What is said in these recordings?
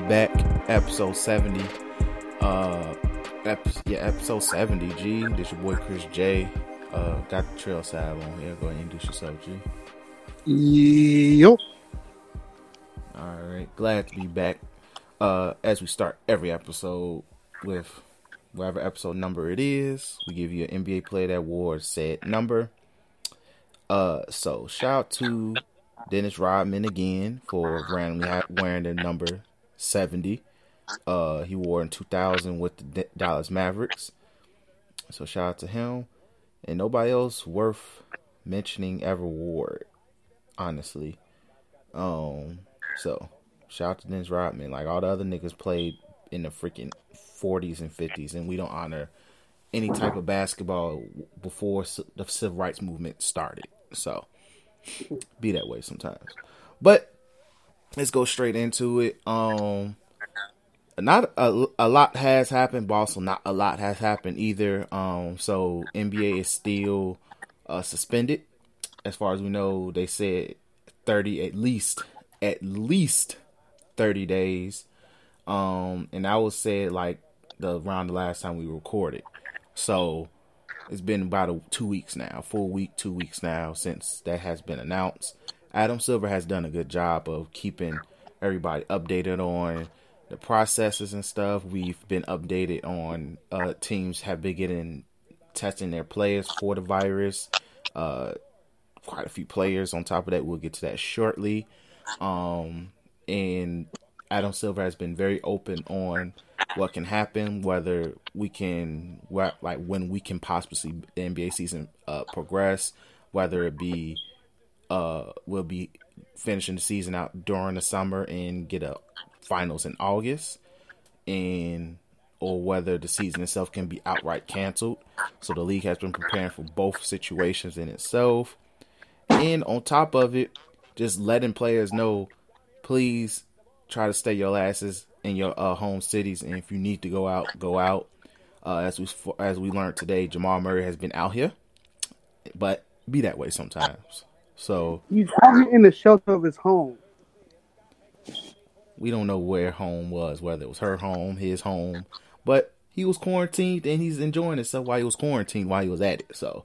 we're back, episode 70. Uh, ep- yeah, episode 70, G. This your boy Chris J. Uh, got the trail side on here. Go ahead and introduce yourself, G. Yo. All right, glad to be back. Uh, as we start every episode with whatever episode number it is, we give you an NBA Player That wore said number. Uh, so shout out to Dennis Rodman again for randomly wearing the number seventy. Uh, he wore in two thousand with the Dallas Mavericks. So shout out to him, and nobody else worth mentioning ever wore it, honestly. Um, so shout out to Dennis Rodman. Like all the other niggas played in the freaking 40s and 50s, and we don't honor any type of basketball before the civil rights movement started. So be that way sometimes. But let's go straight into it. Um, not a, a lot has happened, but also not a lot has happened either. Um, so NBA is still uh, suspended, as far as we know. They said thirty at least, at least thirty days. Um, and that was said like the around the last time we recorded. So it's been about a, two weeks now, full week, two weeks now since that has been announced. Adam Silver has done a good job of keeping everybody updated on the processes and stuff. We've been updated on uh, teams have been getting testing their players for the virus. Uh, quite a few players on top of that. We'll get to that shortly. Um, and Adam Silver has been very open on what can happen, whether we can, like when we can possibly see the NBA season uh, progress, whether it be uh, we'll be finishing the season out during the summer and get a finals in August, and or whether the season itself can be outright canceled. So the league has been preparing for both situations in itself. And on top of it, just letting players know, please try to stay your asses in your uh, home cities, and if you need to go out, go out. Uh, as we as we learned today, Jamal Murray has been out here, but be that way sometimes. So he's here in the shelter of his home. We don't know where home was, whether it was her home, his home, but he was quarantined and he's enjoying himself while he was quarantined, while he was at it. So,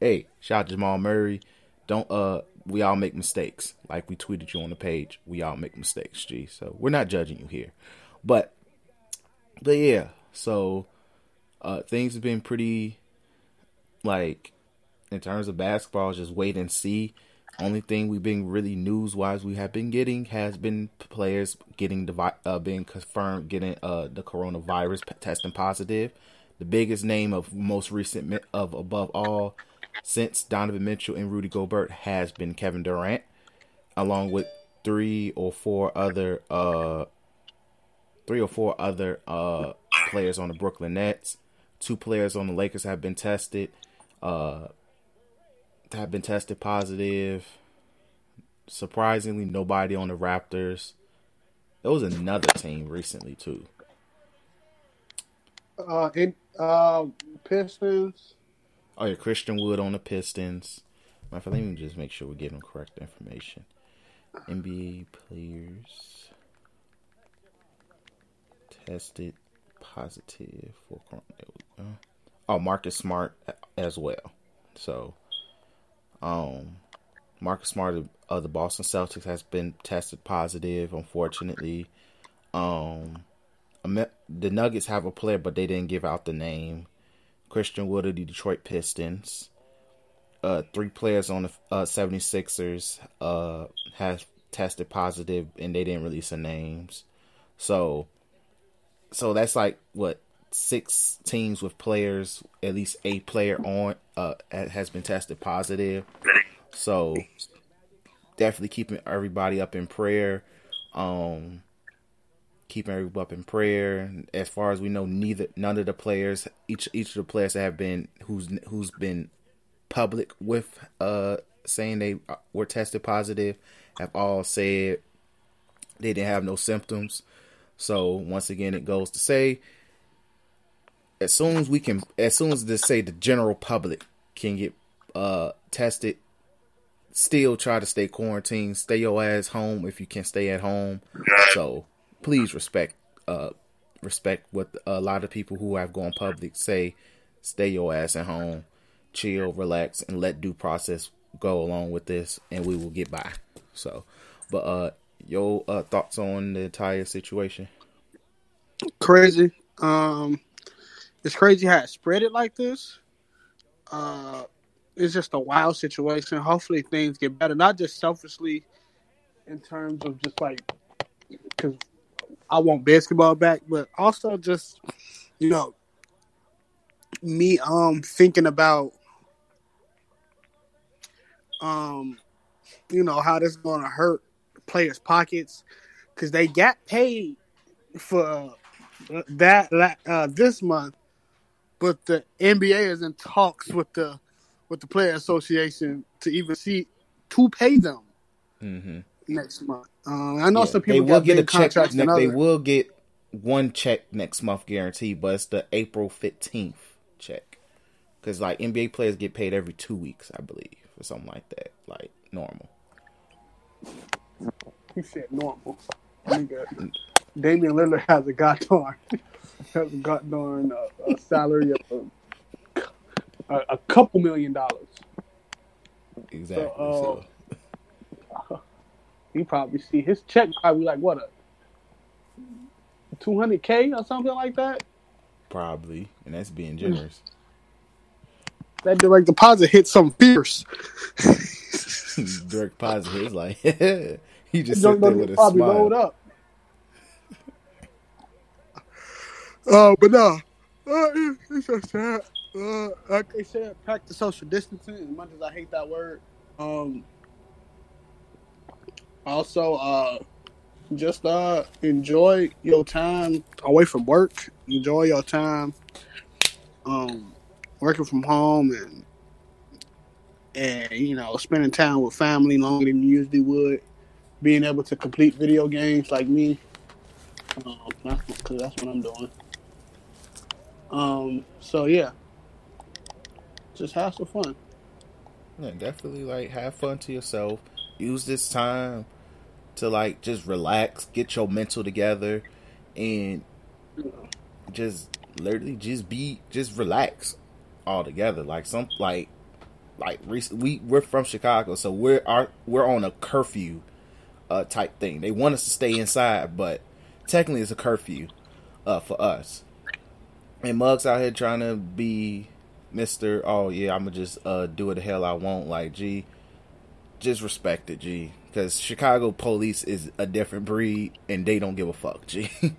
hey, shout out to Jamal Murray. Don't uh, we all make mistakes, like we tweeted you on the page. We all make mistakes, G. So we're not judging you here, but, but yeah. So, uh, things have been pretty, like, in terms of basketball, just wait and see. Only thing we've been really news wise we have been getting has been players getting the uh, being confirmed getting uh the coronavirus testing positive. The biggest name of most recent of above all since Donovan Mitchell and Rudy Gobert has been Kevin Durant, along with three or four other uh three or four other uh players on the Brooklyn Nets. Two players on the Lakers have been tested. Uh have been tested positive. Surprisingly, nobody on the Raptors. There was another team recently too. Uh, in uh, Pistons. Oh yeah, Christian Wood on the Pistons. My let me just make sure we're getting correct information. NBA players tested positive for. Oh, Marcus Smart as well. So um, Marcus Smart of the Boston Celtics has been tested positive, unfortunately. Um, the Nuggets have a player, but they didn't give out the name. Christian Wood of the Detroit Pistons. Uh, three players on the uh, 76ers uh, have tested positive, and they didn't release the names. So, so that's like what six teams with players, at least a player on uh, has been tested positive. So definitely keeping everybody up in prayer. Um, keeping everybody up in prayer. As far as we know, neither none of the players, each each of the players that have been who's who's been public with uh saying they were tested positive have all said they didn't have no symptoms. So once again, it goes to say as soon as we can, as soon as they say the general public can get uh tested, still try to stay quarantined. Stay your ass home if you can stay at home. So please respect uh respect what a lot of people who have gone public say. Stay your ass at home, chill, relax, and let due process go along with this, and we will get by. So, but uh, your uh, thoughts on the entire situation? Crazy. Um, it's crazy how it spread it like this. Uh, it's just a wild situation. Hopefully things get better, not just selfishly in terms of just like because I want basketball back, but also just you know me um thinking about um you know how this is going to hurt players' pockets because they got paid for that uh, this month, but the NBA is in talks with the with the player association to even see to pay them Mm-hmm. next month. Um, I know Yeah, some they people will get a check. ne- They will get one check next month guaranteed, but it's the April fifteenth check because like NBA players get paid every two weeks, I believe, or something like that, like normal. He said normal. Nigga, Damian Lillard has a goddamn has a goddamn uh, a salary of a, a, a couple million dollars. Exactly. uh, so He probably see his check probably like what a two hundred k or something like that. probably, and that's being generous. That direct deposit hit some fierce. Direct deposit is like he just sit there with a probably rolled smile. up. Uh, but no, uh, it- it's just sad. Uh, like they said, practice social distancing. As much as I hate that word, um, also, uh, just uh, enjoy your time away from work. Enjoy your time, um, working from home and and you know spending time with family longer than you usually would being able to complete video games like me, um, that's, that's what I'm doing. Um, so yeah, just have some fun. Yeah, definitely like have fun to yourself. Use this time to like just relax, get your mental together, and just literally just be just relax all together. Like some like like we we're from Chicago, so we're our we're on a curfew uh type thing. They want us to stay inside, but technically it's a curfew uh for us. And Mug's out here trying to be Mister. Oh yeah, I'm gonna just uh do what the hell I want. Like, G, just respect it, G. Because Chicago police is a different breed, and they don't give a fuck, G.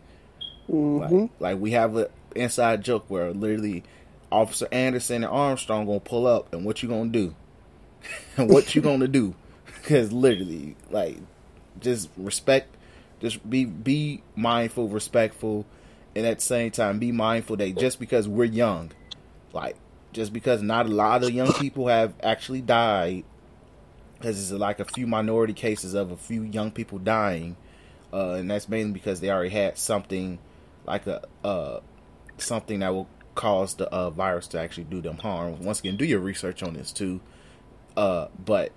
Mm-hmm. like, like we have an inside joke where literally Officer Anderson and Armstrong gonna pull up, and what you gonna do? and what you gonna do? Because literally, like, just respect. Just be be mindful, respectful, and at the same time, be mindful that just because we're young, like just because not a lot of young people have actually died, because it's like a few minority cases of a few young people dying, uh, and that's mainly because they already had something like a uh, something that will cause the uh, virus to actually do them harm. Once again, do your research on this too, uh, but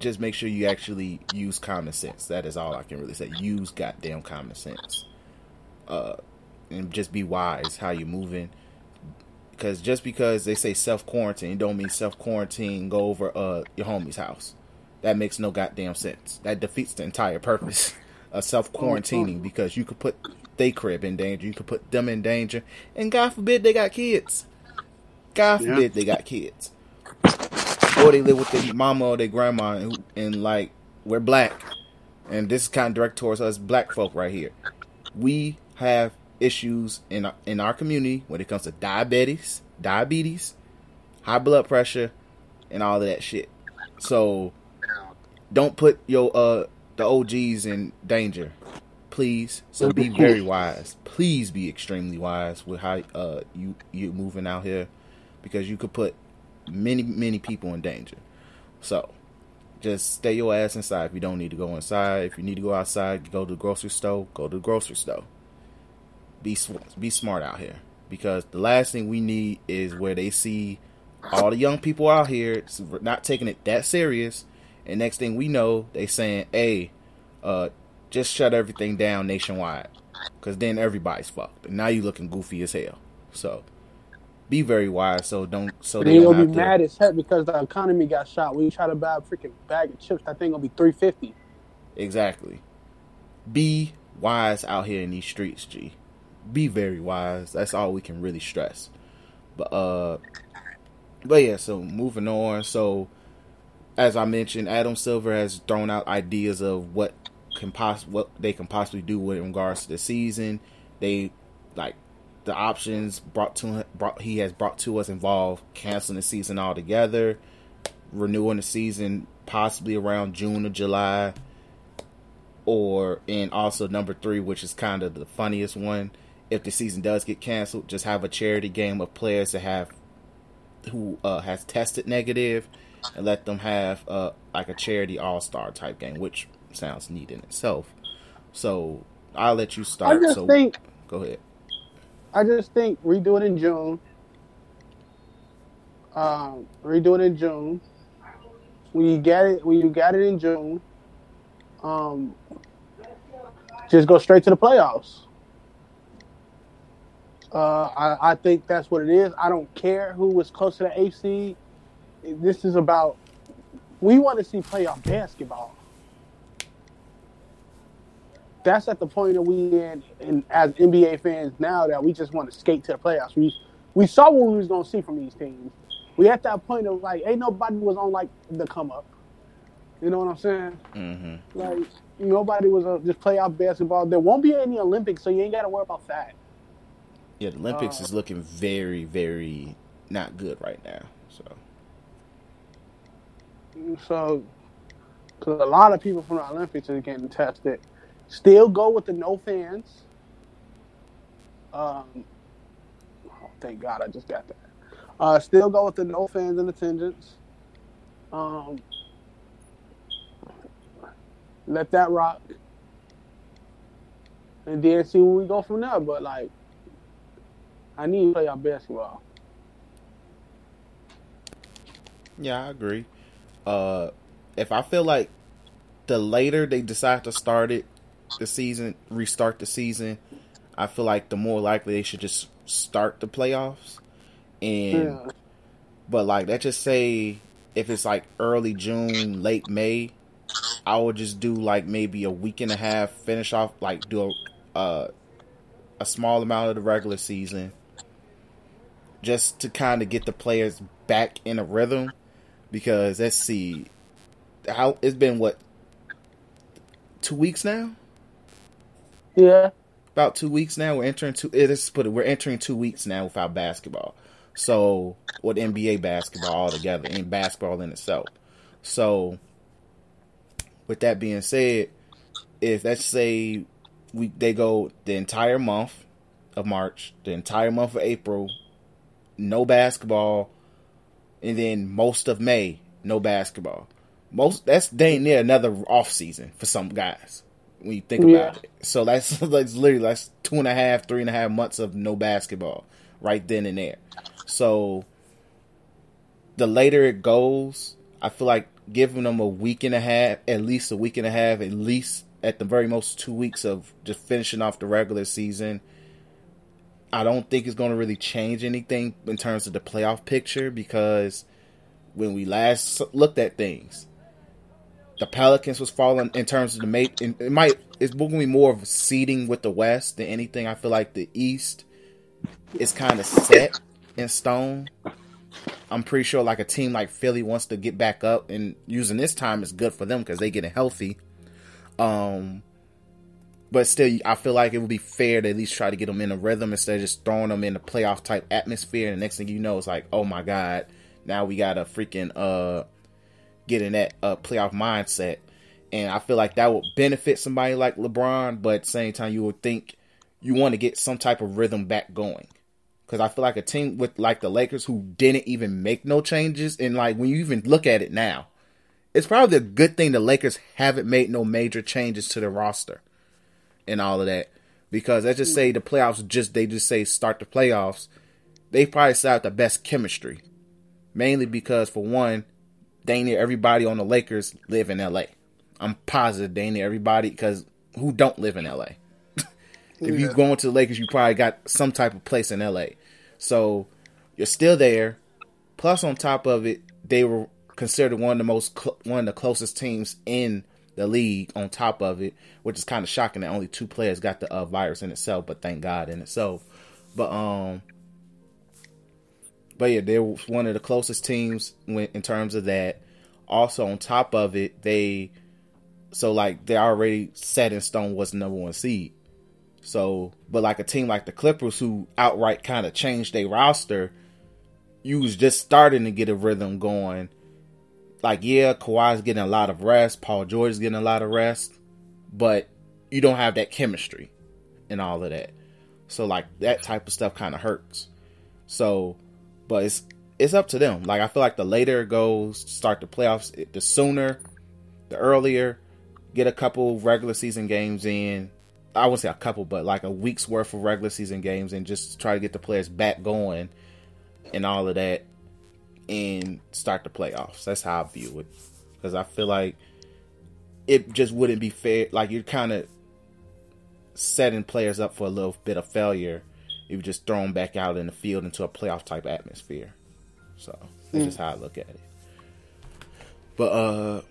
just make sure you actually use common sense. That is all I can really say. Use goddamn common sense. Uh, and just be wise how you're moving. Because just because they say self quarantine, don't mean self quarantine go over uh your homie's house. That makes no goddamn sense. That defeats the entire purpose of self quarantining because you could put they crib in danger, you could put them in danger, and God forbid they got kids. God Yeah. forbid they got kids or they live with their mama or their grandma and, and like we're black and this is kind of direct towards us black folk right here we have issues in our, in our community when it comes to diabetes diabetes high blood pressure and all of that shit. So don't put your uh the OGs in danger. Please. So be very wise. Please be extremely wise with how uh you you moving out here because you could put many many people in danger. So just stay your ass inside if you don't need to go inside. If you need to go outside go to the grocery store. Go to the grocery store be sw- be smart out here because the last thing we need is where they see all the young people out here not taking it that serious, and next thing we know, they saying, "Hey, uh, just shut everything down nationwide," because then everybody's fucked, and now you looking goofy as hell. So be very wise. So don't. So they, they gonna be to... mad as heck because the economy got shot. When you try to buy a freaking bag of chips, that thing gonna be three fifty. Exactly. Be wise out here in these streets, G. Be very wise. That's all we can really stress. But uh, but yeah. So moving on. So as I mentioned, Adam Silver has thrown out ideas of what can poss- what they can possibly do with regards to the season. They like the options brought to brought he has brought to us involve canceling the season altogether, renewing the season possibly around June or July, or and also number three, which is kind of the funniest one. If the season does get canceled, just have a charity game of players that have who uh, has tested negative, and let them have uh, like a charity all star type game, which sounds neat in itself. So I'll let you start. I just so think, go ahead. I just think redo it in June. Um, redo it in June. When you get it, when you got it in June, um, just go straight to the playoffs. Uh, I, I, think that's what it is. I don't care who was close to the AC. This is about we want to see playoff basketball that's at the point that we in, in as NBA fans now that we just want to skate to the playoffs. We we saw what we was gonna see from these teams. We at that point of like, ain't nobody was on like the come up. You know what I'm saying? Mm-hmm. Like nobody was uh, just playoff basketball. There won't be any Olympics, so you ain't got to worry about that. Yeah, the Olympics uh, is looking very, very not good right now. So, so because a lot of people from the Olympics are getting tested. Still go with the no fans. Um, oh, thank God I just got that. Uh, still go with the no fans in attendance. Um, let that rock, and then see where we go from there. But like, I need to play our basketball. Yeah, I agree. Uh, if I feel like the later they decide to start it, the season, restart the season, I feel like the more likely they should just start the playoffs. And yeah. but like let's just say if it's like early June, late May, I would just do like maybe a week and a half, finish off like do a uh, a small amount of the regular season, just to kind of get the players back in a rhythm. Because let's see, how it's been what two weeks now. Yeah. About two weeks now. We're entering two. Eh, it is put it. We're entering two weeks now without basketball. So with NBA basketball altogether and basketball in itself. So with that being said, if let's say we they go the entire month of March, the entire month of April, no basketball, and then most of May, no basketball. Most that's dang near another off season for some guys when you think yeah. about it. So that's that's literally that's two and a half, three and a half months of no basketball right then and there. So the later it goes, I feel like giving them a week and a half, at least a week and a half, at least at the very most two weeks of just finishing off the regular season. I don't think it's going to really change anything in terms of the playoff picture because when we last looked at things, the Pelicans was falling in terms of the mate. It might it's going to be more of seeding with the West than anything. I feel like the East is kind of set in stone. I'm pretty sure like a team like Philly wants to get back up and using this time is good for them because they getting healthy. Um, but still, I feel like it would be fair to at least try to get them in a rhythm instead of just throwing them in a playoff type atmosphere. And the next thing you know, it's like, oh my god, now we got a freaking uh get in that uh, playoff mindset. And I feel like that would benefit somebody like LeBron, but same time, you would think you want to get some type of rhythm back going. Because I feel like a team with like the Lakers who didn't even make no changes, and like when you even look at it now, it's probably a good thing the Lakers haven't made no major changes to the roster and all of that. because let's just mm. say the playoffs just they just say start the playoffs, they probably set out the best chemistry. Mainly because for one, they near everybody on the Lakers live in LA. I'm positive they near everybody because who don't live in LA? if Yeah. you go into the Lakers, you probably got some type of place in LA. So you're still there. Plus, on top of it, they were considered one of the most cl- one of the closest teams in the league. On top of it, which is kind of shocking that only two players got the uh, virus in itself, but thank God in itself. But um, but yeah, they were one of the closest teams in terms of that. Also, on top of it, they so like they already set in stone was the number one seed. So, but like a team like the Clippers, who outright kind of changed their roster, you was just starting to get a rhythm going. Like, yeah, Kawhi's getting a lot of rest, Paul George's getting a lot of rest, but you don't have that chemistry and all of that. So, like that type of stuff kind of hurts. So, but it's it's up to them. Like I feel like the later it goes, start the playoffs, the sooner, the earlier, get a couple regular season games in. I wouldn't say a couple, but like a week's worth of regular season games, and just try to get the players back going and all of that, and start the playoffs. That's how I view it, because I feel like it just wouldn't be fair. Like you're kind of setting players up for a little bit of failure if you just throw them back out in the field into a playoff type atmosphere. So that's just how I look at it. But uh,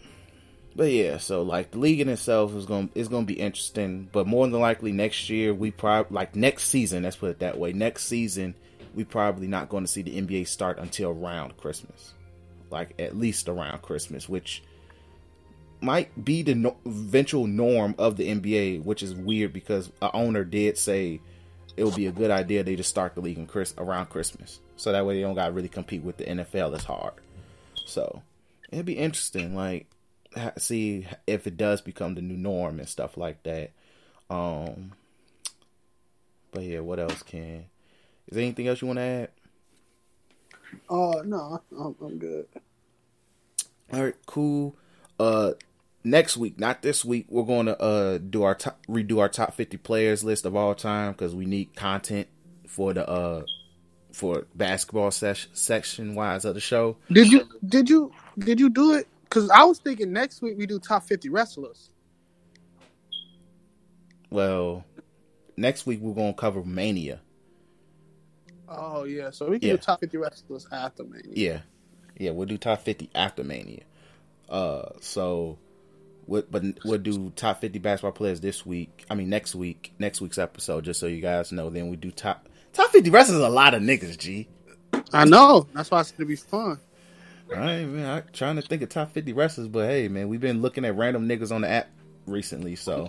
but yeah, so like the league in itself is gonna is going to be interesting. But more than likely next year we probably like next season. Let's put it that way. Next season we probably not going to see the NBA start until around Christmas, like at least around Christmas, which might be the no- eventual norm of the NBA, which is weird because a owner did say it would be a good idea they just start the league in Chris around Christmas, so that way they don't got to really compete with the NFL as hard. So it'd be interesting, like see if it does become the new norm and stuff like that. Um, but yeah, what else can? Is there anything else you want to add? Uh, no, I'm, I'm good. All right, cool. Uh, next week, not this week, we're going to uh do our top, redo our top fifty players list of all time because we need content for the uh for basketball sesh- section wise of the show. Did you did you did you do it? Because I was thinking next week we do top fifty wrestlers. Well, next week we're going to cover Mania. Oh yeah, so we can Yeah. do top fifty wrestlers after Mania. Yeah, yeah, we'll do top fifty after Mania. Uh, so, we but we'll do top fifty basketball players this week. I mean next week, next week's episode, just so you guys know. Then we do top top fifty wrestlers. A lot of niggas, G. I know. That's why it's gonna be fun. All right, man. I'm trying to think of top fifty wrestlers, but hey, man, we've been looking at random niggas on the app recently, so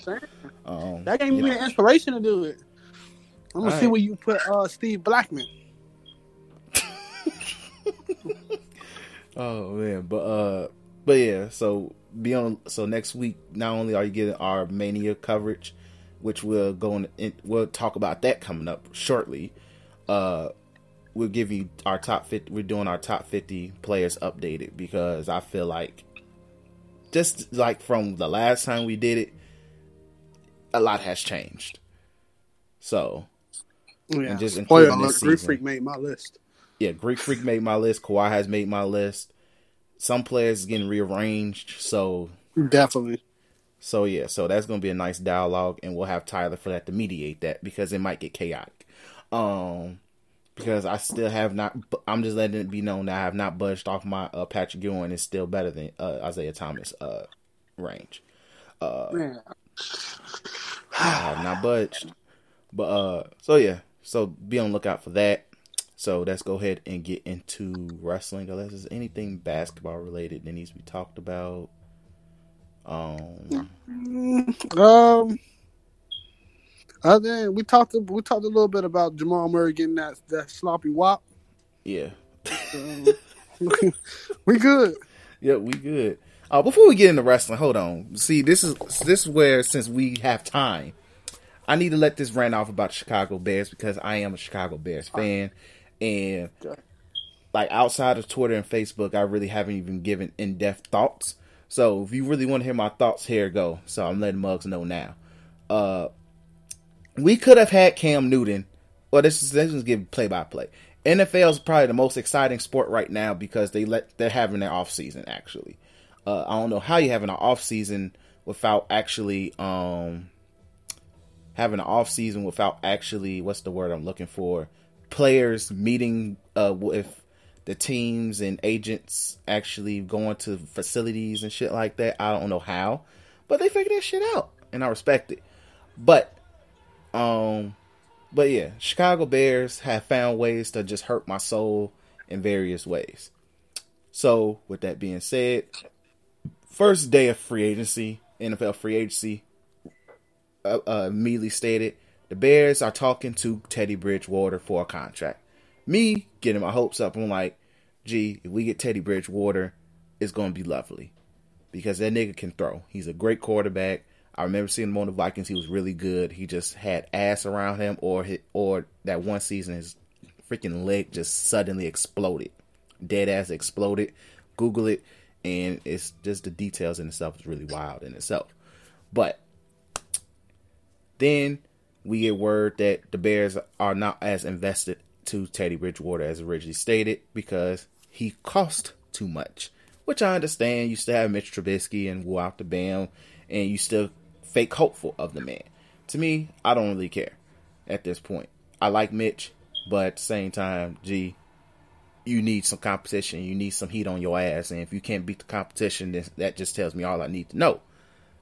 um, That gave me yeah. the inspiration to do it. I'm gonna see where you put uh, Steve Blackman. Oh man, but uh, but yeah. So be on. So next week, not only are you getting our mania coverage, which we'll go in, in we'll talk about that coming up shortly. Uh, we'll give you our top fifty. We're doing our top fifty players updated because I feel like just like from the last time we did it, a lot has changed. So Yeah. just Spoiler including alert, this Greek. Freak made my list. yeah, Greek Freak made my list. Kawhi has made my list. Some players is getting rearranged, so Definitely. so yeah, so that's gonna be a nice dialogue, and we'll have Tyler for that to mediate that because it might get chaotic. Um, because I still have not. I'm just letting it be known that I have not budged off my uh, Patrick Ewing is still better than uh, Isiah Thomas uh range. Man. I have not budged. But uh so yeah, so be on the lookout for that. So let's go ahead and get into wrestling unless there's anything basketball related that needs to be talked about. Um Um. Other than we talked, we talked a little bit about Jamal Murray getting that that sloppy wop. yeah. Um, we good. Yeah, we good. Uh before we get into wrestling, hold on. See, this is this is where since we have time, I need to let this rant off about Chicago Bears because I am a Chicago Bears fan and like outside of Twitter and Facebook, I really haven't even given in depth thoughts. So if you really want to hear my thoughts, here go. So I'm letting Mugs know now. Uh, we could have had Cam Newton. Well, this is this is give play by play. NFL is probably the most exciting sport right now because they let they're having their off season. Actually, uh, I don't know how you having an off season without actually um having an off season without actually what's the word I'm looking for players meeting uh with the teams and agents actually going to facilities and shit like that. I don't know how, but they figured that shit out, and I respect it. But, um, but yeah, Chicago Bears have found ways to just hurt my soul in various ways. So, with that being said, first day of free agency, NFL free agency, uh, uh, immediately stated the Bears are talking to Teddy Bridgewater for a contract. Me getting my hopes up, I'm like, gee, if we get Teddy Bridgewater, it's going to be lovely because that nigga can throw. He's a great quarterback. I remember seeing him on the Vikings. He was really good. He just had ass around him, or his, or that one season his freaking leg just suddenly exploded, dead ass exploded. Google it, and it's just the details in itself is really wild in itself. But then we get word that the Bears are not as invested to Teddy Bridgewater as originally stated because he cost too much. Which I understand. You still have Mitch Trubisky and Wu out the Bam, and you still fake hopeful of the man. To me, I don't really care at this point. I like Mitch, but at the same time, gee, you need some competition. You need some heat on your ass. And if you can't beat the competition, that just tells me all I need to know.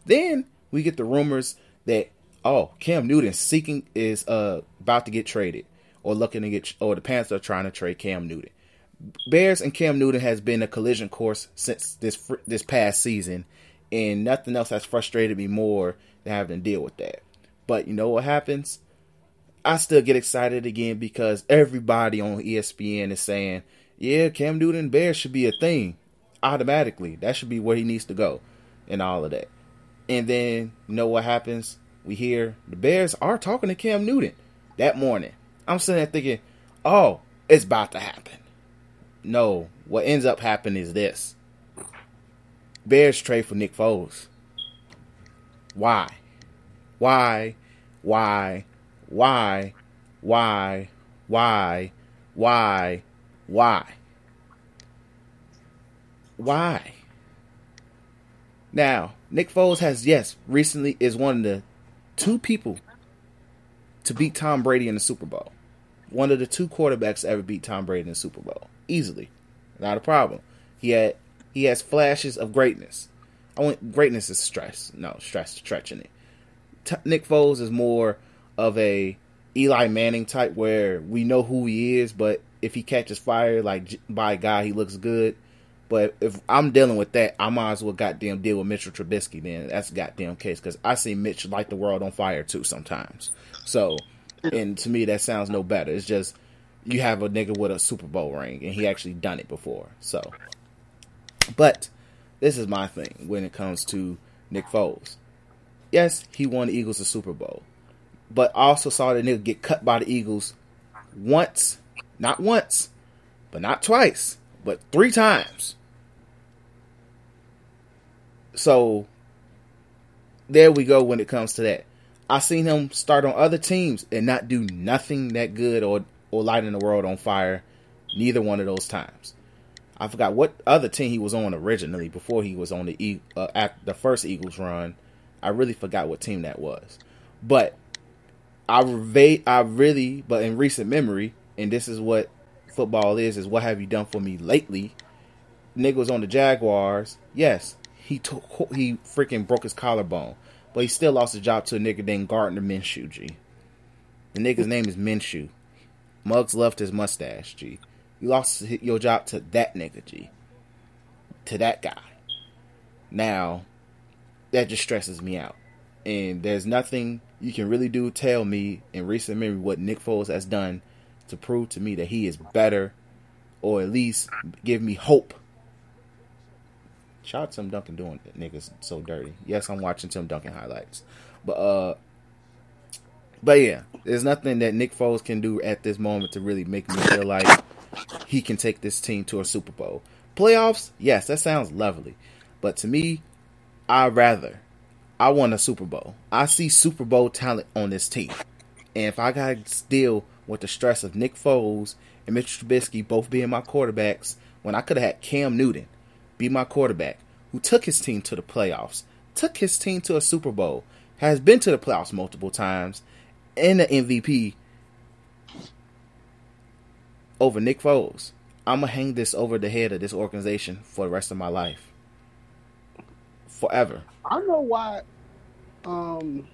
Then we get the rumors that oh, Cam Newton seeking is uh about to get traded or looking to get or the Panthers are trying to trade Cam Newton. Bears and Cam Newton has been a collision course since this this past season, and nothing else has frustrated me more than having to deal with that. But you know what happens? I still get excited again because everybody on ESPN is saying, "Yeah, Cam Newton Bears should be a thing automatically. That should be where he needs to go, and all of that." And then you know what happens? We hear the Bears are talking to Cam Newton that morning. I'm sitting there thinking, oh, it's about to happen. No, what ends up happening is this. Bears trade for Nick Foles. Why? Why? Why? Why? Why? Why? Why? Why? Why? Now, Nick Foles has yes, recently is one of the two people to beat Tom Brady in the Super Bowl. One of the two quarterbacks ever beat Tom Brady in the Super Bowl. Easily. Not a problem. He had he has flashes of greatness. I want greatness is stress. No, stress stretching it. T- Nick Foles is more of a Eli Manning type where we know who he is, but if he catches fire like by God, he looks good. But if I'm dealing with that, I might as well goddamn deal with Mitchell Trubisky. Then that's a goddamn case because I see Mitch light the world on fire too sometimes. So, and to me that sounds no better. It's just you have a nigga with a Super Bowl ring and he actually done it before. So, but this is my thing when it comes to Nick Foles. Yes, he won the Eagles a Super Bowl, but I also saw the nigga get cut by the Eagles once, not once, but not twice but three times. So there we go when it comes to that. I seen him start on other teams and not do nothing that good or or lighting the world on fire. Neither one of those times. I forgot what other team he was on originally before he was on the uh, at the first Eagles run. I really forgot what team that was, but I I really, but in recent memory, and this is what football is is what have you done for me lately? Nigga was on the Jaguars. Yes, he took he freaking broke his collarbone, but he still lost his job to a nigga named Gardner Minshew. G. The nigga's name is Minshew. Muggs left his mustache. G. You lost your job to that nigga. G. To that guy. Now, that just stresses me out. And there's nothing you can really do. Tell me in recent memory what Nick Foles has done to prove to me that he is better or at least give me hope. Shout out Tim Duncan doing it. Niggas so dirty. Yes, I'm watching Tim Duncan highlights. But uh but yeah, there's nothing that Nick Foles can do at this moment to really make me feel like he can take this team to a Super Bowl. Playoffs, yes, that sounds lovely. But to me, I rather I want a Super Bowl. I see Super Bowl talent on this team. And if I got to deal with the stress of Nick Foles and Mitch Trubisky both being my quarterbacks, when I could have had Cam Newton be my quarterback, who took his team to the playoffs, took his team to a Super Bowl, has been to the playoffs multiple times, and the MVP over Nick Foles. I'm gonna hang this over the head of this organization for the rest of my life, forever. I don't know why. Um,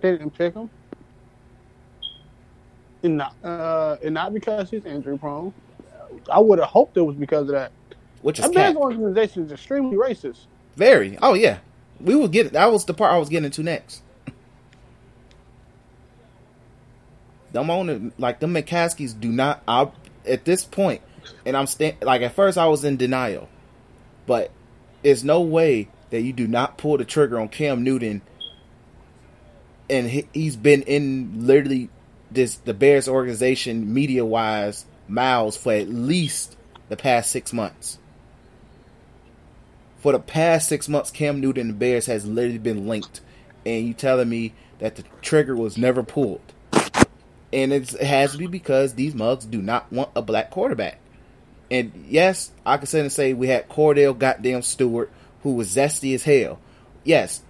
they didn't pick him, and not uh, and not because he's injury prone. I would have hoped it was because of that. Which is That organization is extremely racist. Very. Oh yeah. We will get It. that was the part I was getting into next. Them owner like them McCaskeys do not I at this point and I'm stand like at first I was in denial. But there's no way that you do not pull the trigger on Cam Newton and he, he's been in literally this the Bears organization media wise miles for at least the past 6 months for the past six months, Cam Newton and the Bears has literally been linked, and you telling me that the trigger was never pulled, and it has to be because these mugs do not want a black quarterback. And yes, I can sit and say we had Kordell goddamn Stewart, who was zesty as hell. Yes,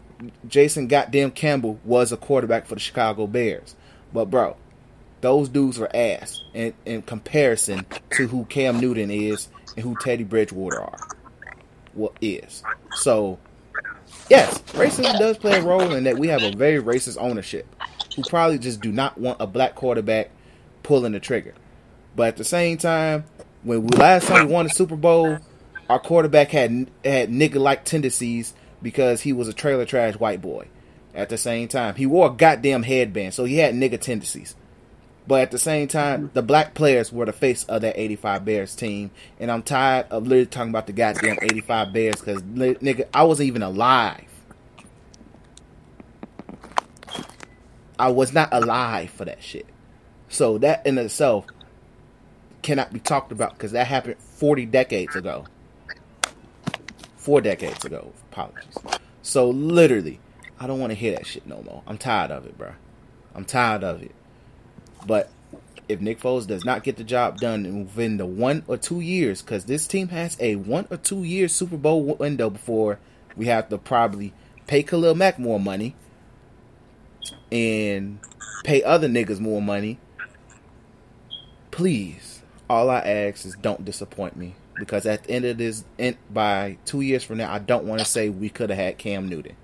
Jason goddamn Campbell was a quarterback for the Chicago Bears, but bro, those dudes were ass in, in comparison to who Cam Newton is and who Teddy Bridgewater are what is. So, yes, racism does play a role in that we have a very racist ownership who probably just do not want a black quarterback pulling the trigger. But at the same time, when we last time we won the Super Bowl, our quarterback had had nigga like tendencies because he was a trailer trash white boy. At the same time, he wore a goddamn headband, so he had nigga tendencies. But at the same time, mm-hmm. the black players were the face of that 85 Bears team. And I'm tired of literally talking about the goddamn 85 Bears because, nigga, I wasn't even alive. I was not alive for that shit. So that in itself cannot be talked about because that happened 40 decades ago. Four decades ago. Apologies. So literally, I don't want to hear that shit no more. I'm tired of it, bro. I'm tired of it. But if Nick Foles does not get the job done within the one or two years, because this team has a one or two year Super Bowl window before we have to probably pay Khalil Mack more money and pay other niggas more money. Please, all I ask is don't disappoint me. Because at the end of this, by two years from now, I don't want to say we could have had Cam Newton.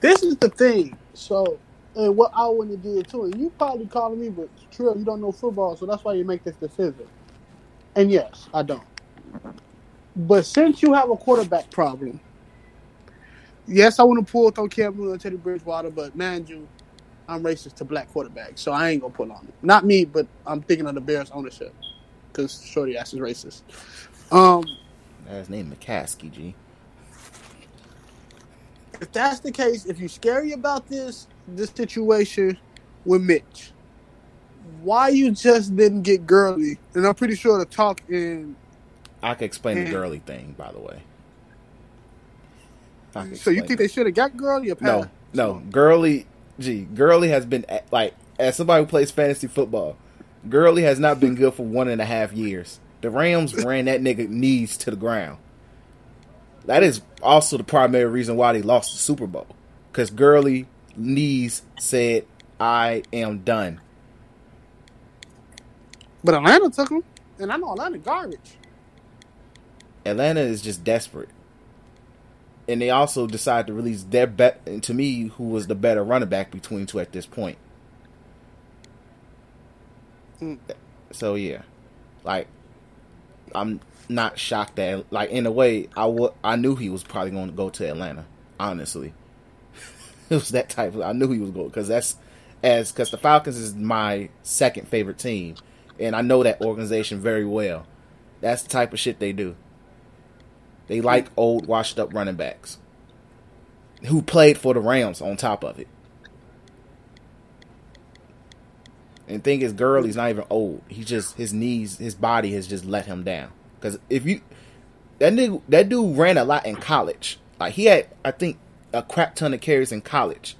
This is the thing. So, and what I want to do too, and you probably calling me, but Trill, you don't know football, so that's why you make this decision. And yes, I don't. But since you have a quarterback problem, yes, I want to pull through Cam Newton and Teddy Bridgewater, but man, you, I'm racist to black quarterbacks, so I ain't gonna pull on it. Not me, but I'm thinking of the Bears ownership because Shorty ass is racist. Um, That's his name McCaskey, G. if that's the case, if you're scary about this this situation with Mitch, why you just didn't get Gurley? And I'm pretty sure the talk in I can explain the Mm. Gurley thing, by the way. So you think it. they should have got Gurley or No, Pat? no. Gurley, gee, Gurley has been like as somebody who plays fantasy football. Gurley has not been good for one and a half years. The Rams ran that nigga knees to the ground. That is also the primary reason why they lost the Super Bowl. Because Gurley knees said, "I am done." But Atlanta took him, and I know Atlanta garbage. Atlanta is just desperate. And they also decided to release their bet to me who was the better running back between two at this point. Mm. So yeah. Like I'm not shocked that like in a way I wa- I knew he was probably going to go to Atlanta, honestly. it was that type of I knew he was going cuz that's as cuz the Falcons is my second favorite team and I know that organization very well. That's the type of shit they do. They like old, washed up running backs who played for the Rams on top of it. And thing is, Gurley's not even old. He just his knees, his body has just let him down. Because if you that nigga, that dude ran a lot in college. Like he had, I think, a crap ton of carries in college,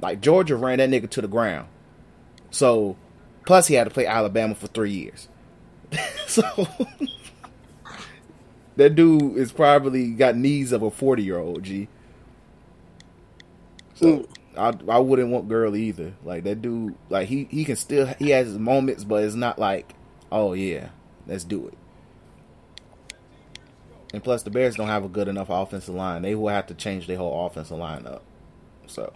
Like Georgia ran that nigga to the ground. So plus he had to play Alabama for three years. so that dude is probably got knees of a forty year old G. So. I I wouldn't want Gurley either. Like that dude, like he he can still he has his moments, but it's not like oh yeah, let's do it. And plus, the Bears don't have a good enough offensive line. They will have to change their whole offensive line up. So,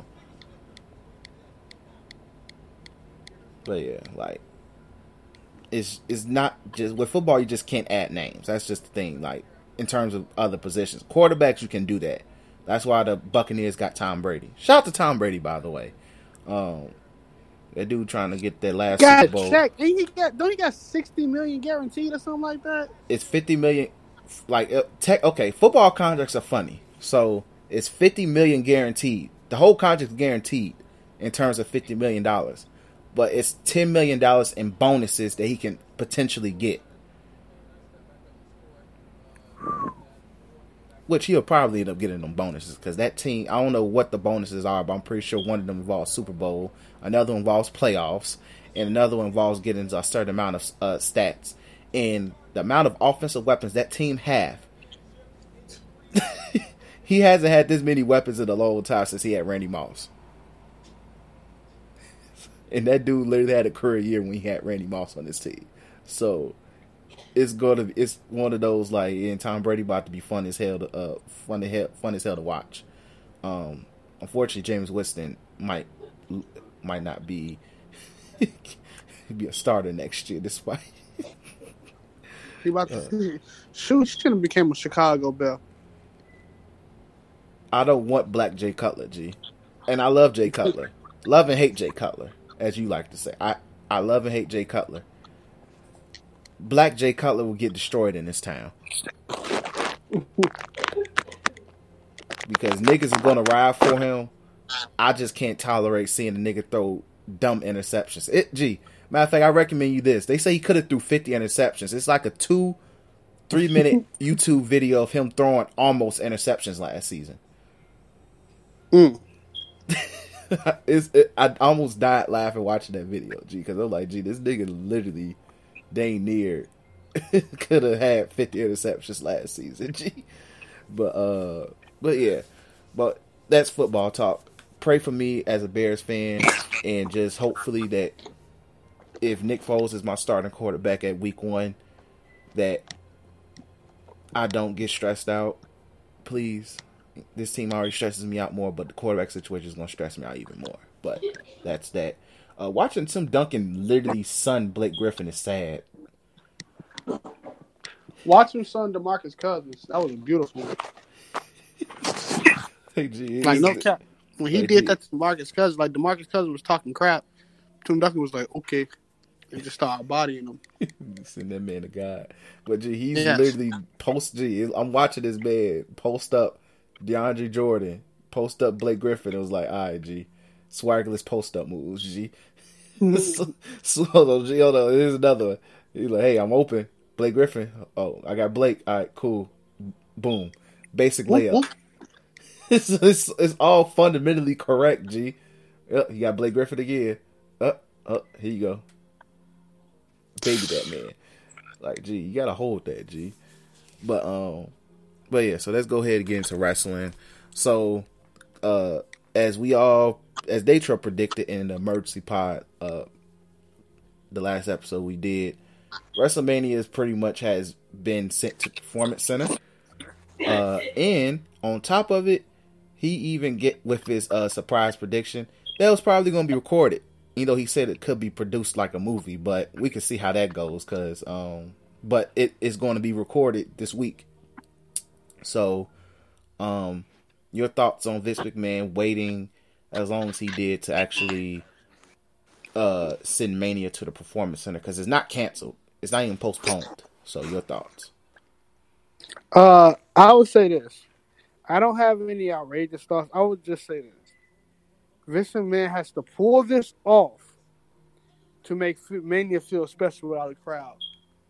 but yeah, like it's it's not just with football. You just can't add names. That's just the thing. Like in terms of other positions, quarterbacks you can do that. That's why the Buccaneers got Tom Brady. Shout out to Tom Brady, by the way. Um, that dude trying to get that last God, Super Bowl. Check. He got? Don't he got sixty million guaranteed or something like that? It's fifty million like uh, tech. Okay, football contracts are funny. So it's fifty million guaranteed. The whole contract's guaranteed in terms of fifty million dollars, but it's ten million dollars in bonuses that he can potentially get. Which he'll probably end up getting them bonuses because that team. I don't know what the bonuses are, but I'm pretty sure one of them involves Super Bowl, another involves playoffs, and another one involves getting a certain amount of uh, stats. And the amount of offensive weapons that team have. he hasn't had this many weapons in a long time since he had Randy Moss. And that dude literally had a career year when he had Randy Moss on his team. So it's gonna it's one of those like and Tom Brady about to be fun as hell to uh fun to hell, fun as hell to watch. Um unfortunately Jameis Winston might might not be be a starter next year despite he about to shoot. She should have became a Chicago Bell. I don't want Black Jay Cutler, G, and I love Jay Cutler. love and hate Jay Cutler, as you like to say. I I love and hate Jay Cutler. Black Jay Cutler will get destroyed in this town. because niggas are gonna ride for him. I just can't tolerate seeing a nigga throw dumb interceptions. It, gee, Matter of fact, I recommend you this. They say he could have threw 50 interceptions. It's like a two, three minute YouTube video of him throwing almost interceptions last season. Mm. it, I almost died laughing watching that video, G, because I'm like, gee, this nigga literally dang near could have had 50 interceptions last season, G. But uh, but yeah, but that's football talk. Pray for me as a Bears fan, and just hopefully that if Nick Foles is my starting quarterback at week one, that I don't get stressed out. Please. This team already stresses me out more, but the quarterback situation is going to stress me out even more. But that's that. Uh, watching Tim Duncan literally son Blake Griffin is sad. Watching son Demarcus Cousins, that was a beautiful one. hey, like no cap. When he hey, did G. that to Demarcus Cousins, like Demarcus Cousins was talking crap. Tim Duncan was like, "Okay, and just start bodying them. Send that man to God. But G, he's yes. literally post G. I'm watching this man post up DeAndre Jordan, post up Blake Griffin. It was like, all right, G, swaggerless post up moves, G. so, so hold on, G, hold on. Here's another one. He's like, hey, I'm open. Blake Griffin. Oh, I got Blake. All right, cool. Boom. Basic layup. it's, it's, it's all fundamentally correct, G. Yep, you got Blake Griffin again. Up, uh, up. Uh, here you go baby that man. Like, gee, you gotta hold that, G. But um, but yeah. So let's go ahead and get into wrestling. So, uh, as we all, as Datra predicted in the emergency pod, uh, the last episode we did, WrestleMania is pretty much has been sent to Performance Center. Uh, and on top of it, he even get with his uh surprise prediction that was probably going to be recorded you know, he said it could be produced like a movie, but we can see how that goes because, um, but it is going to be recorded this week. So, um, your thoughts on Vince McMahon waiting as long as he did to actually uh send Mania to the Performance Center because it's not canceled, it's not even postponed. So, your thoughts? Uh, I would say this. I don't have any outrageous thoughts. I would just say this. Vince McMahon has to pull this off to make Mania feel special without a crowd,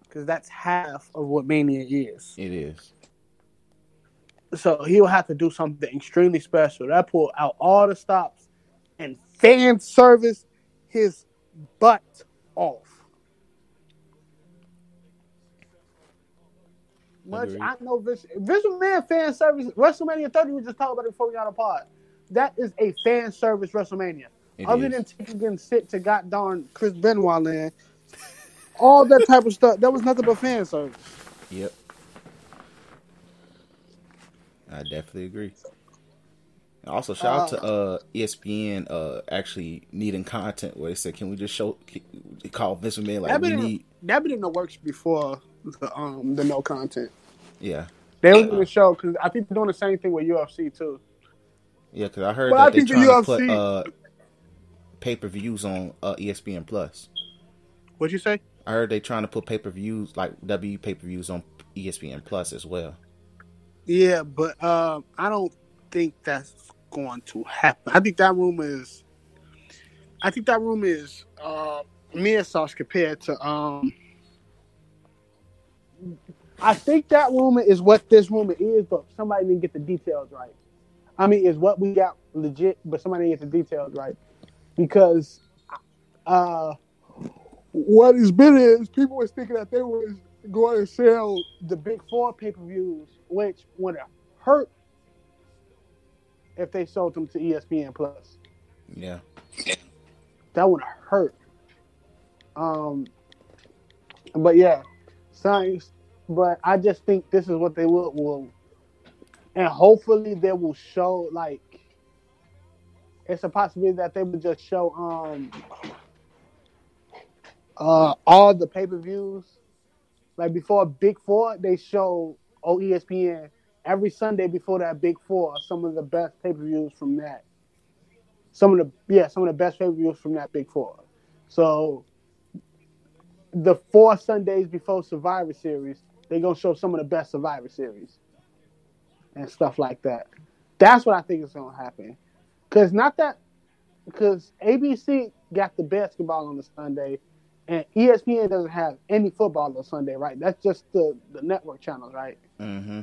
because that's half of what Mania is. It is. So he'll have to do something extremely special. That pull out all the stops and fan service his butt off. Much I know Vince, Vince McMahon fan service WrestleMania 30 we just talked about it before we got a pod. That is a fan service WrestleMania. It Other is. than taking and sit to god darn Chris Benoit land, all that type of stuff, that was nothing but fan service. Yep. I definitely agree. Also, shout out to uh, ESPN uh, actually needing content where they said, "Can we just show call Vince McMahon like That we been, need?" that been in the works before the um the no content. Yeah, They was gonna show because I think they're doing the same thing with UFC too. Yeah. Because I heard that I they're the trying to put uh, pay per views on uh, ESPN Plus. What'd you say? I heard they're trying to put pay per views like W pay per views on ESPN Plus as well. Yeah, but um, I don't think that's going to happen. I think that room is. I think that room is uh, mid sauce compared to. um I think that rumor is what this rumor is, but somebody didn't get the details right. I mean, is what we got legit, but somebody get the details right because uh, what it's been is people was thinking that they was going to sell the big four pay per views, which would have hurt if they sold them to ESPN Plus. Yeah, That would have hurt. Um, but yeah, science. But I just think this is what they will will, and hopefully they will show like. It's a possibility that they would just show um uh all the pay per views. Like before Big Four, they show on E ESPN every Sunday before that Big Four some of the best pay per views from that. Some of the yeah, some of the best pay per views from that Big Four. So the four Sundays before Survivor Series, they're gonna show some of the best Survivor Series and stuff like that. That's what I think is gonna happen. Cause not that because ABC got the basketball on the Sunday and ESPN doesn't have any football on Sunday, right? That's just the, the network channels, right? mm-hmm.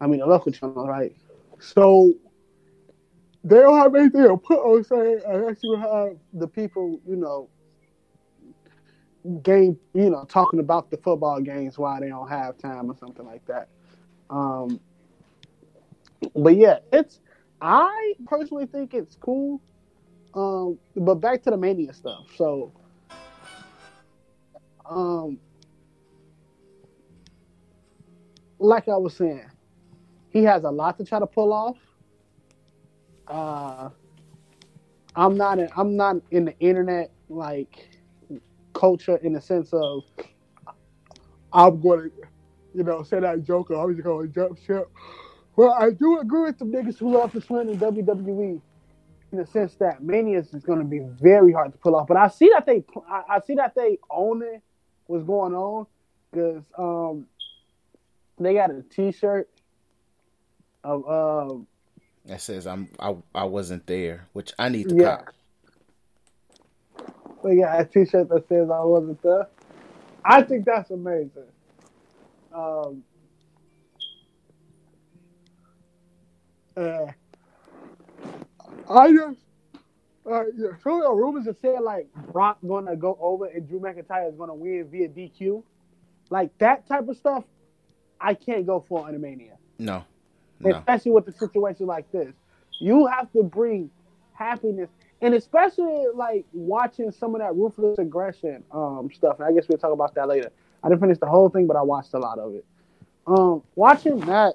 I mean the local channels, right? So they don't have anything to put on saying unless you have the people, you know, game, you know, talking about the football games while they don't have time or something like that. Um, but yeah, it's I personally think it's cool. Um, but back to the mania stuff. So, um, like I was saying, he has a lot to try to pull off. Uh, I'm not in, I'm not in the internet like culture in the sense of I'm going to, you know, say that joke or I'm just going to jump ship. Well, I do agree with the niggas who love to swim in WWE in the sense that Mania is going to be very hard to pull off. But I see that they, I, I see that they own it, what's going on, because um, they got a T-shirt of um, That says I'm I I wasn't there, which I need to yeah. cop. They got a T-shirt that says I wasn't there. I think that's amazing. Um, uh, I just, uh, yeah, the rumors are saying like Brock gonna go over and Drew McIntyre is gonna win via DQ. Like that type of stuff, I can't go for in a Mania No, no, especially with a situation like this. You have to bring happiness, and especially like watching some of that ruthless aggression um, stuff. And I guess we'll talk about that later. I didn't finish the whole thing, but I watched a lot of it. Um, watching that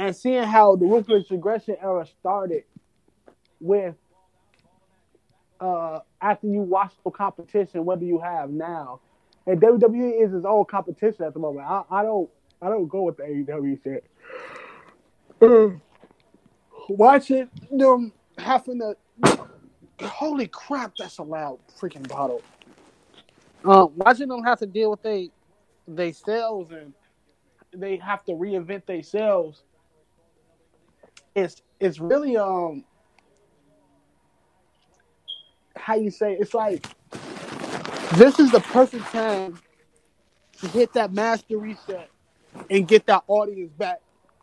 and seeing how the ruthless aggression era started with uh, after you watch the competition, whether you have now, and WWE is its own competition at the moment. I, I don't I don't go with the AEW shit. Uh, watching them having to holy crap, that's a loud freaking bottle. Um, watching them have to deal with they they selves and they have to reinvent themselves. It's it's really um how you say it's like this is the perfect time to hit that master reset and get that audience back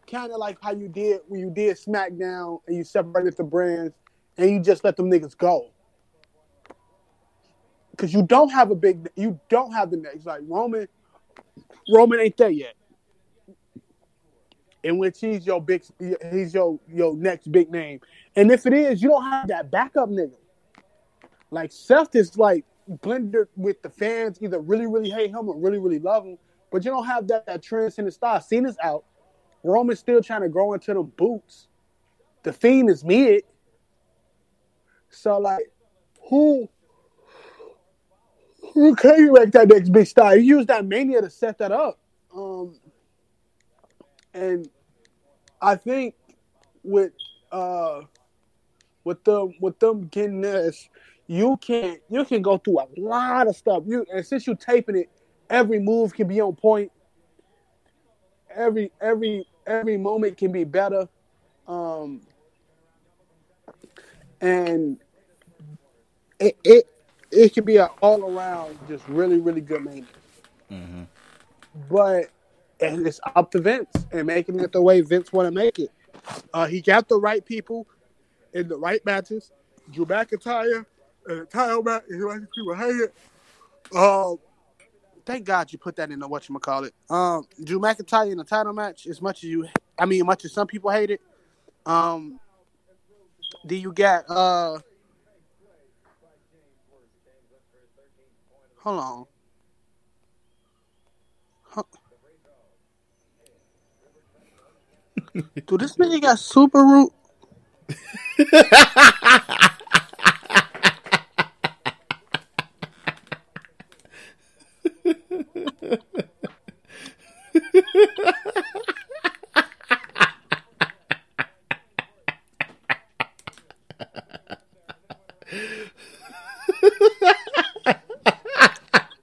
kind of like how you did when you did SmackDown and you separated the brands and you just let them niggas go. Cause you don't have a big, you don't have the next like Roman. Roman ain't there yet. In which he's your big, he's your your next big name. And if it is, you don't have that backup nigga. Like Seth is like blended with the fans, either really really hate him or really really love him. But you don't have that that transcendent star. Cena's out. Roman's still trying to grow into them boots. The Fiend is mid. So like, who who can you make that next big star? You use that mania to set that up. Um, and I think with uh with them with them getting this, you can you can go through a lot of stuff. You and since you're taping it, every move can be on point. Every every every moment can be better. Um and it it it can be an all around just really really good mania. Mm-hmm. But and it's up to Vince and making it the way Vince want to make it. Uh, he got the right people in the right matches. Drew McIntyre and the title match is what people hate it. Uh, thank God you put that in the what you call it. Um, Drew McIntyre in the title match, as much as you, I mean, much as some people hate it. Um, do you get uh? Hold on. Dude, this nigga got super root.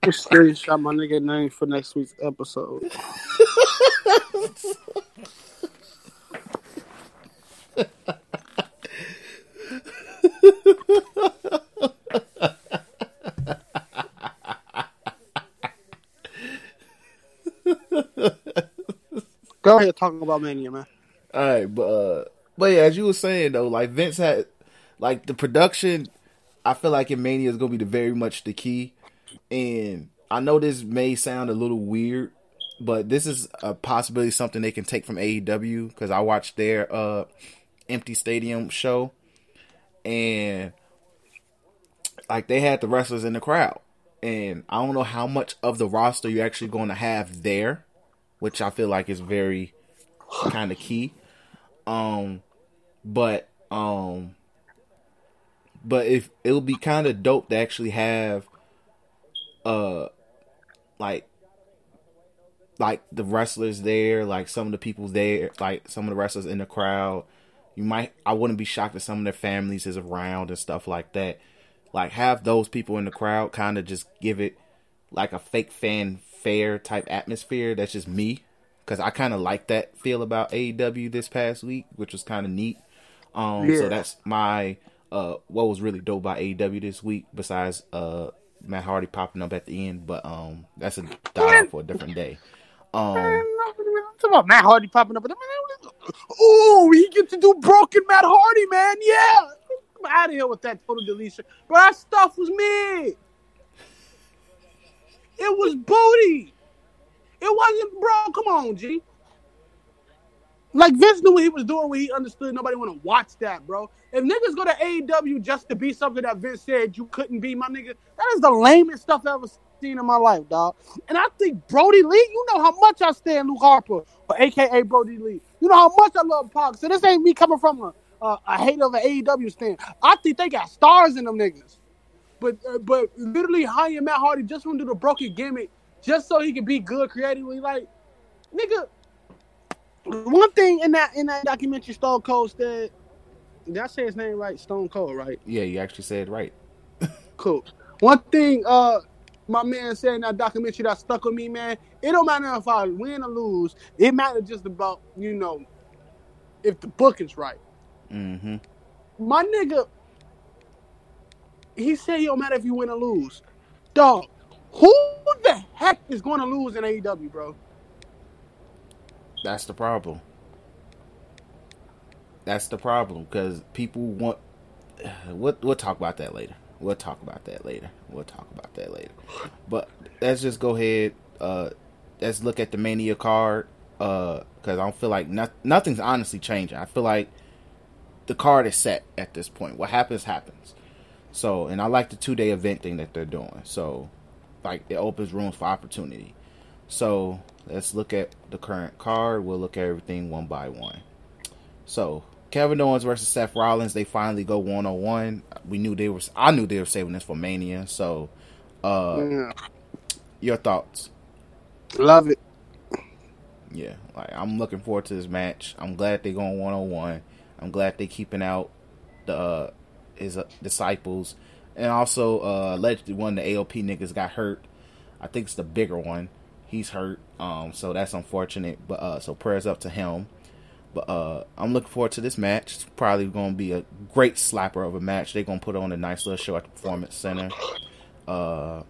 Screenshot my nigga name for next week's episode. Go ahead talk about Mania, man. All right, but uh, but yeah, as you were saying though, like Vince had like the production. I feel like in Mania is gonna be the very much the key, and I know this may sound a little weird, but this is a possibility something they can take from AEW because I watched their uh empty stadium show, and like they had the wrestlers in the crowd, and I don't know how much of the roster you're actually going to have there, which I feel like is very kind of key. Um, but um, but if it'll be kind of dope to actually have, uh, like, like the wrestlers there, like some of the people there, like some of the wrestlers in the crowd. You might, I wouldn't be shocked if some of their families is around and stuff like that. Like have those people in the crowd kind of just give it like a fake fan fair type atmosphere. That's just me because I kind of like that feel about AEW this past week, which was kind of neat. Um, Yeah. so that's my uh, what was really dope about AEW this week. Besides uh, Matt Hardy popping up at the end, but um, that's a dialogue for a different day. Um, about Matt Hardy popping up. Oh, he gets to do broken Matt Hardy, man. Yeah. I'm out of here with that total deletion. But that stuff was mid. It was booty. It wasn't, bro. Come on, G. Like Vince knew what he was doing when he understood nobody want to watch that, bro. If niggas go to AEW just to be something that Vince said you couldn't be, my nigga, that is the lamest stuff I've ever seen in my life, dog. And I think Brodie Lee, you know how much I stand Luke Harper, or AKA Brodie Lee. You know how much I love Pac. So this ain't me coming from a, a, a hate of an AEW stand. I think they got stars in them niggas. But uh, but literally hiring Matt Hardy just to do the broken gimmick, just so he can be good creatively. Like, nigga, one thing in that in that documentary Stone Cold said, did I say his name right? Stone Cold, right? yeah, you actually said it right. Cool. One thing, uh, my man said in that documentary that stuck with me, man. It don't matter if I win or lose. It matters just about you know if the book is right. Mm-hmm. My nigga, he said it don't matter if you win or lose. Dog, who the heck is going to lose in AEW, bro? That's the problem. that's the problem because people want. We'll, we'll talk about that later. We'll talk about that later. We'll talk about that later. But let's just go ahead. Uh, let's look at the Mania card. Uh, because I don't feel like no, nothing's honestly changing. I feel like the card is set at this point. What happens happens. So, and I like the two day event thing that they're doing. So, like it opens rooms for opportunity. So let's look at the current card. We'll look at everything one by one. So Kevin Owens versus Seth Rollins. They finally go one on one. We knew they were. I knew they were saving this for Mania. So, uh, yeah. your thoughts? Love it. Yeah, like I'm looking forward to this match. I'm glad they're going one on one. I'm glad they're keeping out the uh, his uh, disciples, and also uh, allegedly one of the AOP niggas got hurt. I think it's the bigger one. He's hurt, um, so that's unfortunate. But uh, so prayers up to him. But uh, I'm looking forward to this match. It's probably going to be a great slapper of a match. They're going to put on a nice little show at the Performance Center. Uh,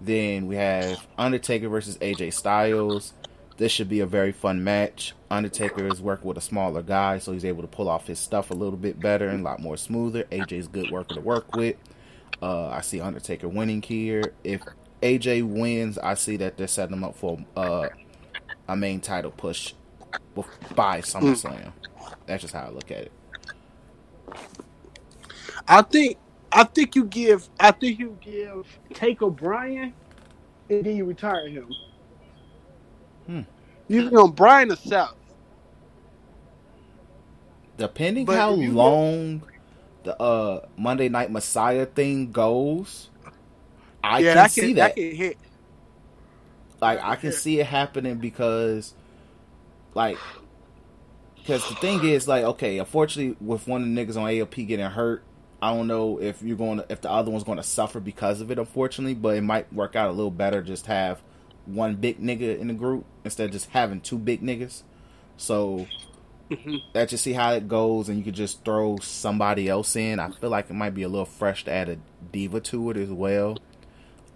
then we have Undertaker versus AJ Styles. This should be a very fun match. Undertaker is working with a smaller guy, so he's able to pull off his stuff a little bit better and a lot more smoother. AJ's good worker to work with. Uh, I see Undertaker winning here. If AJ wins, I see that they're setting him up for uh, a main title push by SummerSlam. Mm. That's just how I look at it. I think I think you give I think you give Take O'Brien and then you retire him. Hmm. You know Bryan or Seth. Depending but how long go, the uh, Monday Night Messiah thing goes, I yeah, can, see that. that can hit. Like I can see it happening because like because the thing is like okay unfortunately with one of the niggas on AOP getting hurt I don't know if you're going to if the other one's going to suffer because of it unfortunately but it might work out a little better just have one big nigga in the group instead of just having two big niggas so mm-hmm. let's just see how it goes and you could just throw somebody else in I feel like it might be a little fresh to add a diva to it as well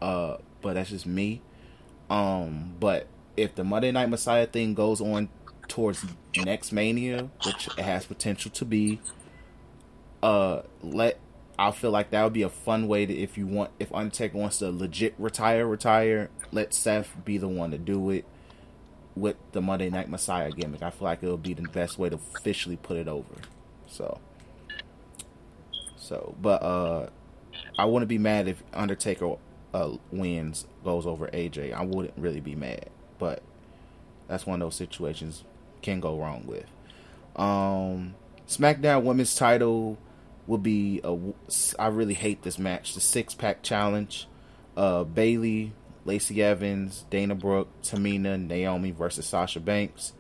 uh but that's just me um but if the Monday Night Messiah thing goes on towards next Mania, which it has potential to be. Uh, let I feel like that would be a fun way to if you want if Undertaker wants to legit retire, retire. Let Seth be the one to do it with the Monday Night Messiah gimmick. I feel like it'll be the best way to officially put it over. So, so, but uh, I wouldn't be mad if Undertaker uh, wins goes over AJ. I wouldn't really be mad, but that's one of those situations can go wrong with. Um, SmackDown Women's Title will be a. I really hate this match. The six pack challenge. Uh, Bayley, Lacey Evans, Dana Brooke, Tamina, Naomi versus Sasha Banks.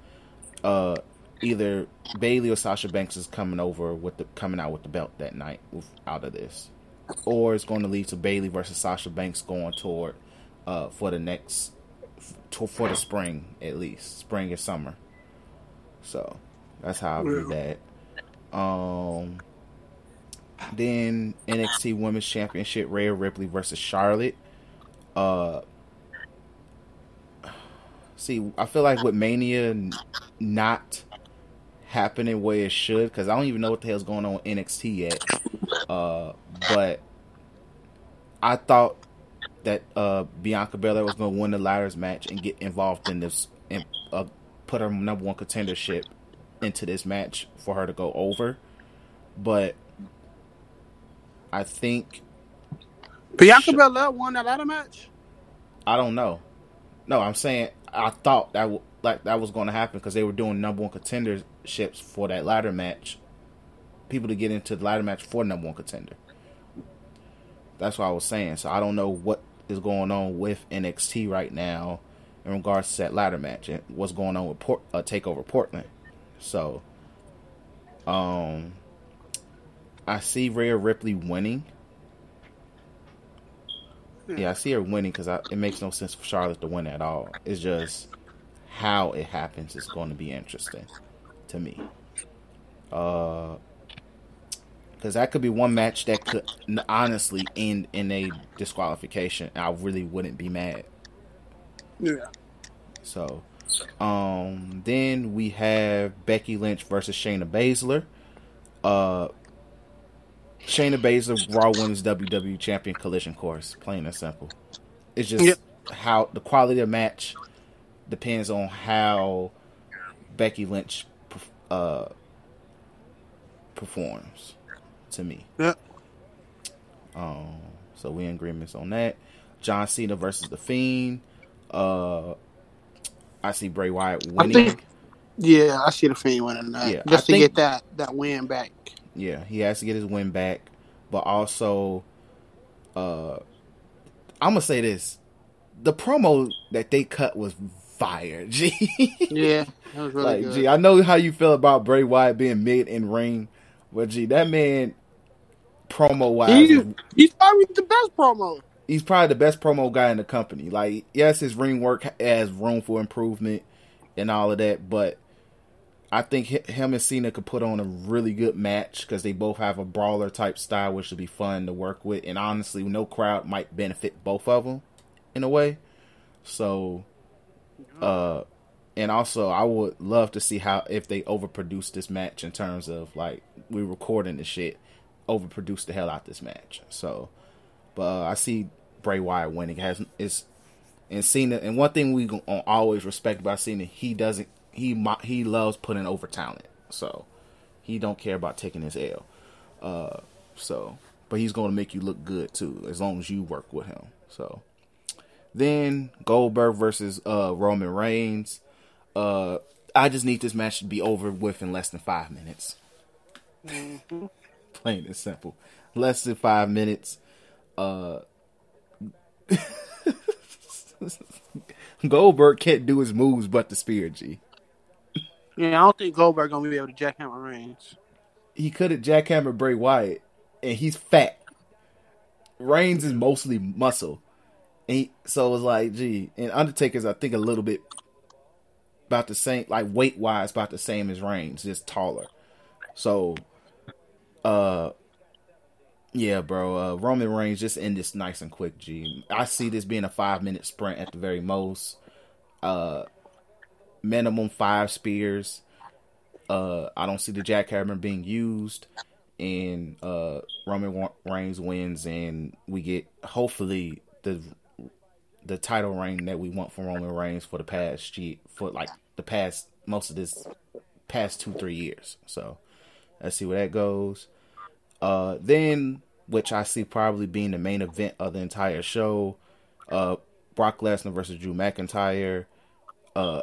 Uh, either Bayley or Sasha Banks is coming over with the coming out with the belt that night with, out of this, or it's going to lead to Bayley versus Sasha Banks going toward uh, for the next for the spring at least spring or summer. So that's how I view that. Um, then NXT Women's Championship: Rhea Ripley versus Charlotte. Uh, see, I feel like with Mania not happening where it should, because I don't even know what the hell's going on with NXT yet. Uh, but I thought that uh, Bianca Belair was going to win the ladders match and get involved in this and uh, put her number one contendership into this match for her to go over. But I think Bianca she, Belair won that ladder match. I don't know. No, I'm saying I thought that like that was going to happen because they were doing number one contenderships for that ladder match. People to get into the ladder match for number one contender. That's what I was saying. So I don't know what is going on with NXT right now in regards to that ladder match and what's going on with Port, uh, Takeover Portland. So, um, I see Rhea Ripley winning. Yeah, I see her winning because it makes no sense for Charlotte to win at all. It's just how it happens is going to be interesting to me. Uh, because that could be one match that could honestly end in a disqualification. I really wouldn't be mad. Yeah. So, Um, then we have Becky Lynch versus Shayna Baszler. Uh, Shayna Baszler, Raw Women's WWE Champion Collision Course. Plain and simple. It's just Yep. how the quality of match depends on how Becky Lynch uh, performs. To me, Yeah. um, so we in agreements on that. John Cena versus the Fiend. Uh, I see Bray Wyatt I winning. think. Yeah, I see the Fiend winning that Yeah, just I to think- get that that win back. Yeah, he has to get his win back, but also, uh, I'm gonna say this: the promo that they cut was fire. G, Yeah, that was really like good. G, I know how you feel about Bray Wyatt being mid in ring, but G, that man, promo wise, He, he's probably the best promo. he's probably the best promo guy in the company. Like, yes, his ring work has room for improvement and all of that, but I think him and Cena could put on a really good match because they both have a brawler type style, which would be fun to work with. And honestly, no crowd might benefit both of them in a way. So, uh, and also I would love to see how if they overproduce this match in terms of like we recording this shit, overproduce the hell out this match. So, but uh, I see Bray Wyatt winning. Has is and Cena. And one thing we always respect about Cena, he doesn't he he loves putting over talent. So he don't care about taking his L. Uh, so but he's going to make you look good too, as long as you work with him. So then Goldberg versus uh, Roman Reigns. Uh, I just need this match to be over with in less than five minutes. Plain and simple, less than five minutes. Uh, Goldberg can't do his moves but the spear. G. Yeah, I don't think Goldberg gonna be able to jackhammer Reigns. He could have jackhammered Bray Wyatt, and he's fat. Reigns is mostly muscle, and he, so it's like, gee, and Undertaker's I think a little bit about the same, like weight wise, about the same as Reigns, just taller. So, uh, yeah, bro, uh, Roman Reigns just end this nice and quick. G, I see this being a five minute sprint at the very most. Uh, minimum five spears. Uh, I don't see the jackhammer being used, and uh, Roman Reigns wins, and we get hopefully the the title reign that we want from Roman Reigns for the past ye- for like the past most of this past two three years. So let's see where that goes. Uh, then which I see probably being the main event of the entire show, uh, Brock Lesnar versus Drew McIntyre. Uh,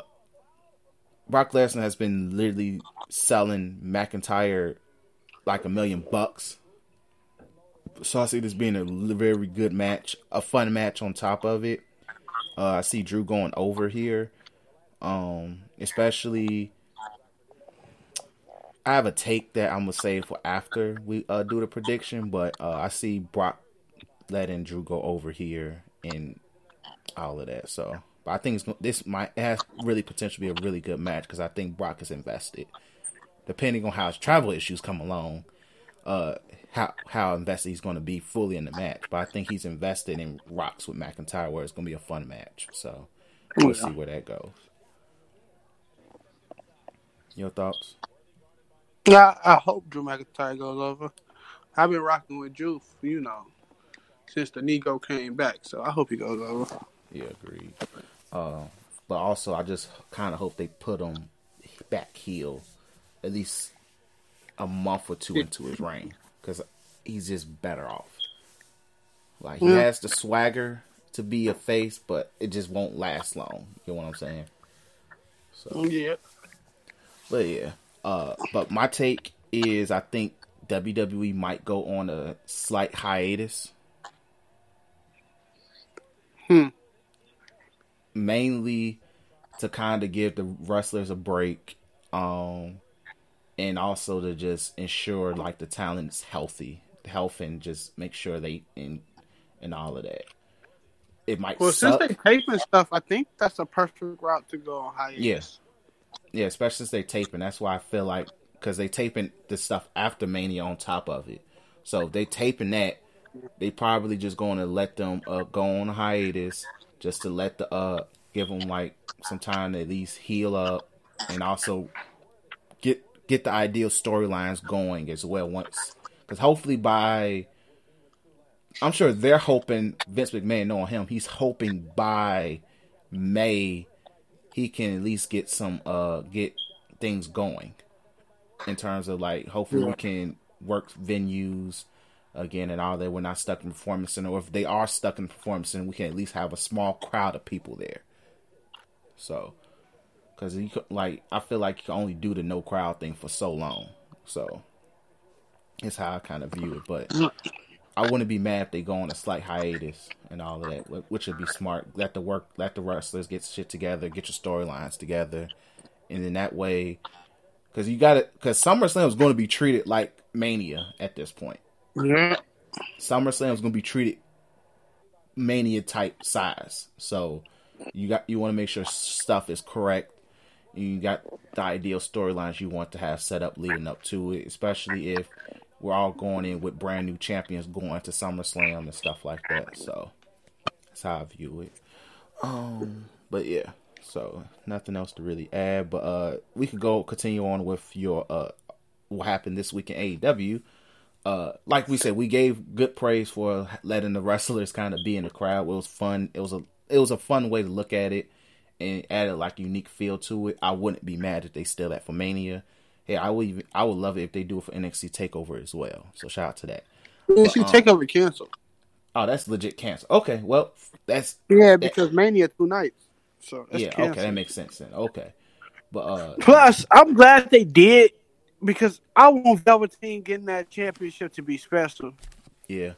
Brock Lesnar has been literally selling McIntyre like a million bucks. So I see this being a very good match, a fun match on top of it. Uh, I see Drew going over here, um, especially. I have a take that I'm gonna save for after we uh, do the prediction, but uh, I see Brock letting Drew go over here and all of that. So, but I think it's, this might it has really potential to be a really good match because I think Brock is invested. Depending on how his travel issues come along, uh, how how invested he's going to be fully in the match. But I think he's invested in rocks with McIntyre, where it's going to be a fun match. So we'll see where that goes. Your thoughts? Yeah, I hope Drew McIntyre goes over. I've been rocking with Drew, you know, since the Nego came back. So I hope he goes over. Yeah, agreed. Uh, but also, I just kind of hope they put him back heel at least a month or two into his reign because he's just better off. Like he Yeah. has the swagger to be a face, but it just won't last long. You know what I'm saying? So, Yeah. but yeah. Uh, but my take is, I think WWE might go on a slight hiatus. Hmm. Mainly to kind of give the wrestlers a break um and also to just ensure like the talent's healthy health and just make sure they and and all of that. It might Well, suck. since they taping stuff, I think that's a perfect route to go on hiatus. Yes. yeah especially since they taping. That's why i feel like because they taping the stuff after mania on top of it. So if they taping that they probably just going to let them uh, go on hiatus just to let the uh give them like some time to at least heal up, and also get get the ideal storylines going as well. Once, because hopefully by I'm sure they're hoping Vince McMahon knowing him, he's hoping by May he can at least get some uh get things going in terms of like hopefully yeah. we can work venues again and all that. We're not stuck in performance center, or if they are stuck in performance center, we can at least have a small crowd of people there. So, because you could, like, I feel like you can only do the no crowd thing for so long. So, it's how I kind of view it. But I wouldn't be mad if they go on a slight hiatus and all of that, which would be smart. Let the work, let the wrestlers get shit together, get your storylines together, and in that way, because you got it, because SummerSlam is going to be treated like Mania at this point. Yeah. SummerSlam is going to be treated Mania type size, so you got you want to make sure stuff is correct. You got the ideal storylines you want to have set up leading up to it, especially if we're all going in with brand new champions going to SummerSlam and stuff like that. So that's how I view it. Um, but yeah, so nothing else to really add. But uh, we could go continue on with your uh, what happened this week in AEW. Uh, like we said, we gave good praise for letting the wrestlers kind of be in the crowd. It was fun. It was a it was a fun way to look at it and added like unique feel to it. I wouldn't be mad if they still at for Mania. Hey, I would even I would love it if they do it for NXT Takeover as well. So shout out to that. NXT um, Takeover canceled. Oh, that's legit canceled. Okay, well that's yeah because that, Mania two nights. So yeah, canceled. okay, that makes sense then. Okay, but uh plus I'm glad they did because I want Velveteen getting that championship to be special. Yeah.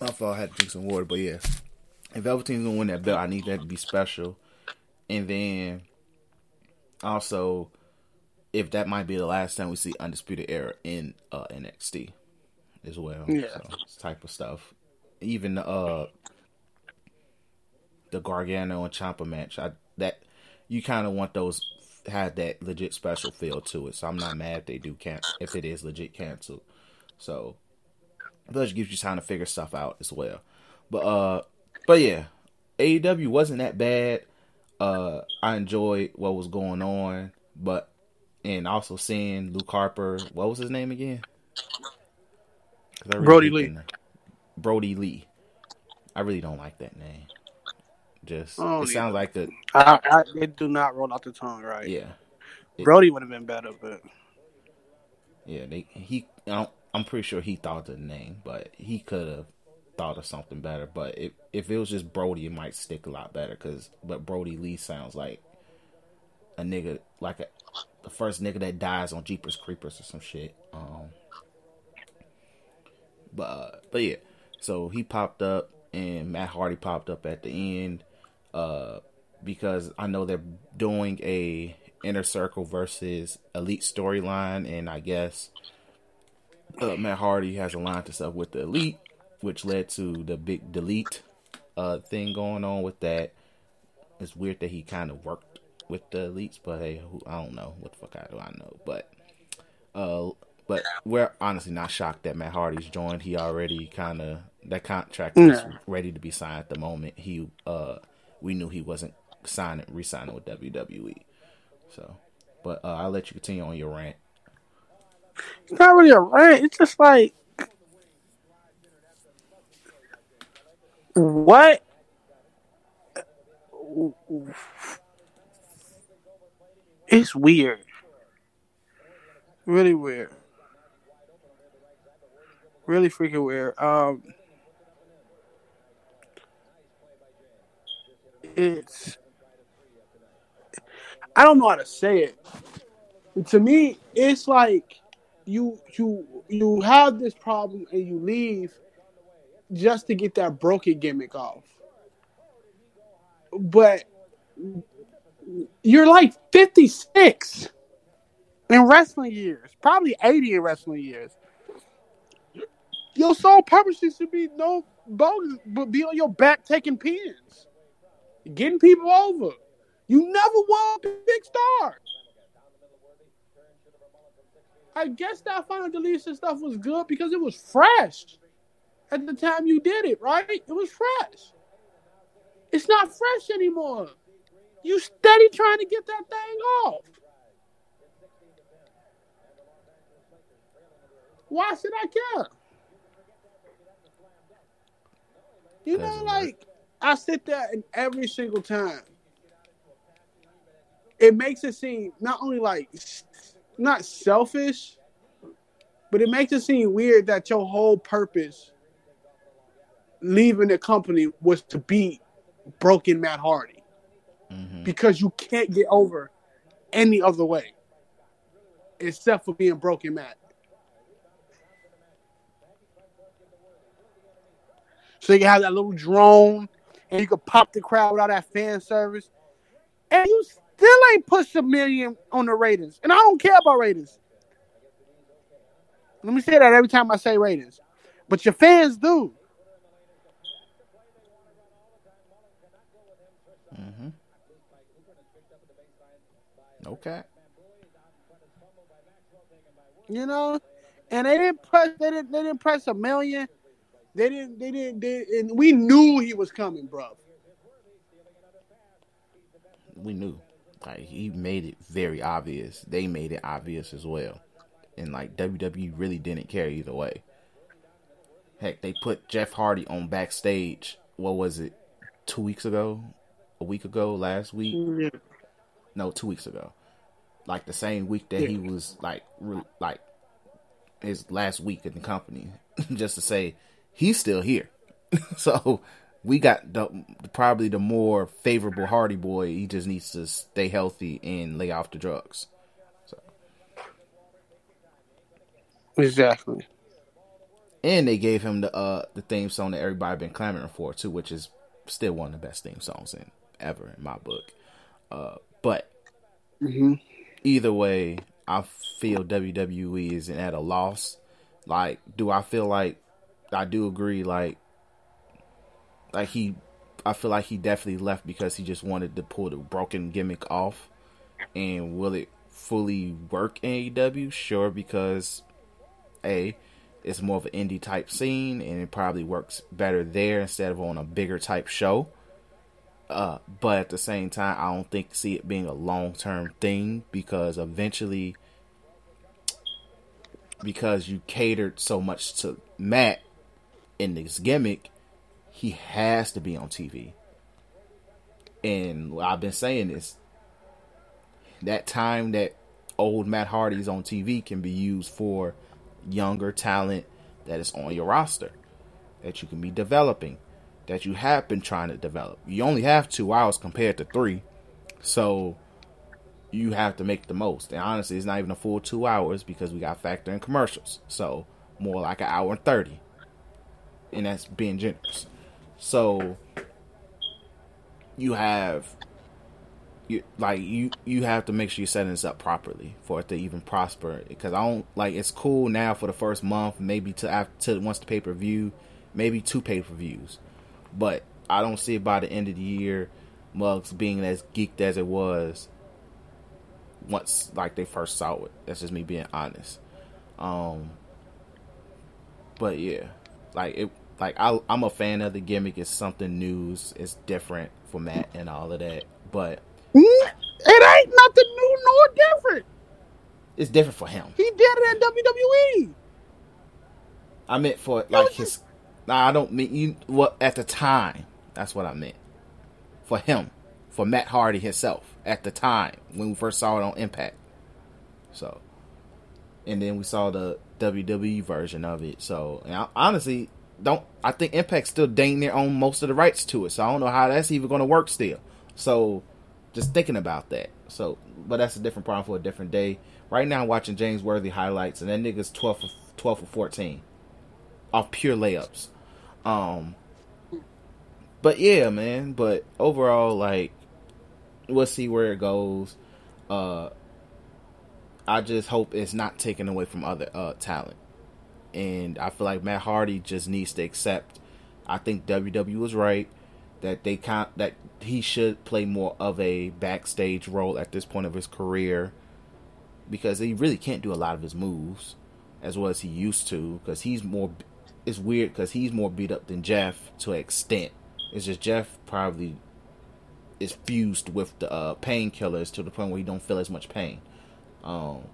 My fault. I had to drink some water, but yeah, if Velveteen's gonna win that belt, I need that to be special and then also if that might be the last time we see Undisputed Era in uh, NXT as well. Yeah, so, type of stuff. Even uh the Gargano and Ciampa match, I that you kind of want those had that legit special feel to it. So I'm not mad if they do cancel if it is legit canceled. So that gives you time to figure stuff out as well. But uh, but yeah, AEW wasn't that bad uh, I enjoyed what was going on, but and also seeing Luke Harper. What was his name again? Really Brodie Lee. Brodie Lee. I really don't like that name. Just oh, it sounds like the. I, I, it do not roll out the tongue right. Yeah, it, Brody would have been better, but yeah, they he. I'm pretty sure he thought the name, but he could have thought of something better. But if if it was just Brody, it might stick a lot better. Cause but Brodie Lee sounds like a nigga, like a, the first nigga that dies on Jeepers Creepers or some shit. Um, but uh, but yeah, so he popped up and Matt Hardy popped up at the end. Uh, because I know they're doing a inner circle versus elite storyline, and I guess uh, Matt Hardy has aligned himself with the elite, which led to the big delete uh, thing going on with that. It's weird that he kind of worked with the elites, but hey, who, I don't know what the fuck I do I know, but uh, but we're honestly not shocked that Matt Hardy's joined. He already kind of that contract is ready to be signed at the moment. He uh, we knew he wasn't signing re-signing with WWE, so. But uh, I'll let you continue on your rant. It's not really a rant. It's just like What? It's weird. Really weird. Really freaking weird. Um, it's. I don't know how to say it. To me, it's like you you you have this problem and you leave just to get that broken gimmick off. But you're like 56 in wrestling years, probably 80 in wrestling years. Your sole purpose to be no bonus, but be on your back taking pins, getting people over. You never won a big star. I guess that final deletion stuff was good because it was fresh. at the time you did it, right? It was fresh. It's not fresh anymore. You steady trying to get that thing off. Why should I care? You know, like I sit there and every single time it makes it seem not only like not selfish, but it makes it seem weird that your whole purpose leaving the company was to beat broken Matt Hardy hmm because you can't get over any other way except for being broken Matt. So you have that little drone and you could pop the crowd without that fan service. And you still ain't pushed a million on the ratings. And I don't care about ratings. Let me say that every time I say ratings. But your fans do. Mm-hmm. Okay. You know? And they didn't press they didn't they didn't press a million. They didn't they didn't they, and we knew he was coming, bro. We knew. Like he made it very obvious. They made it obvious as well. And like WWE really didn't care either way. Heck, they put Jeff Hardy on backstage. What was it? Two weeks ago, a week ago, last week. Yeah. no, two weeks ago. Like the same week that he was like, re- like his last week in the company, just to say he's still here. so we got the probably the more favorable Hardy boy. He just needs to stay healthy and lay off the drugs. Exactly. And they gave him the uh the theme song that everybody been clamoring for too, which is still one of the best theme songs in ever in my book. Uh, but hmm either way, I feel WWE is at a loss. Like, do I feel like I do agree? Like, like he, I feel like he definitely left because he just wanted to pull the broken gimmick off. And will it fully work in AEW? Sure, because a it's more of an indie type scene, and it probably works better there instead of on a bigger type show. Uh, but at the same time, I don't think see it being a long term thing because eventually, because you catered so much to Matt in this gimmick, he has to be on TV. And I've been saying this that time that old Matt Hardy's on TV can be used for younger talent that is on your roster that you can be developing that you have been trying to develop. You only have two hours compared to three, so you have to make the most. And honestly, it's not even a full two hours because we got factor in commercials, so more like an hour and thirty, and that's being generous. So you have you like you you have to make sure you're setting this up properly for it to even prosper. Because i don't like it's cool now for the first month maybe to after to once the pay-per-view maybe two pay-per-views. But i don't see by the end of the year mugs being as geeked as it was once like they first saw it. That's just me being honest. Um but yeah like it like I, i'm a fan of the gimmick it's something new it's- different for matt and all of that but mm, It ain't nothing new nor different. it's different for him He did it at WWE. I meant for like his. Nah, I don't mean you. What at the time? That's what I meant. For him, for Matt Hardy himself at the time when we first saw it on Impact. So, and then we saw the WWE version of it. So, I, honestly, don't I think Impact still dang their own most of the rights to it. So I don't know how that's even going to work still. So, just thinking about that. So, but that's a different problem for a different day. Right now, I'm watching James Worthy highlights, and that nigga's 12 for 12 for 14 off pure layups. Um, but yeah, man. But overall, like, we'll see where it goes. Uh, I just hope it's not taken away from other uh talent, and I feel like Matt Hardy just needs to accept. I think WWE was right that they kind that he should play more of a backstage role at this point of his career because he really can't do a lot of his moves as well as he used to because he's more it's weird because he's more beat up than Jeff to an extent. It's just Jeff probably is fused with the uh, painkillers to the point where he don't feel as much pain. Um,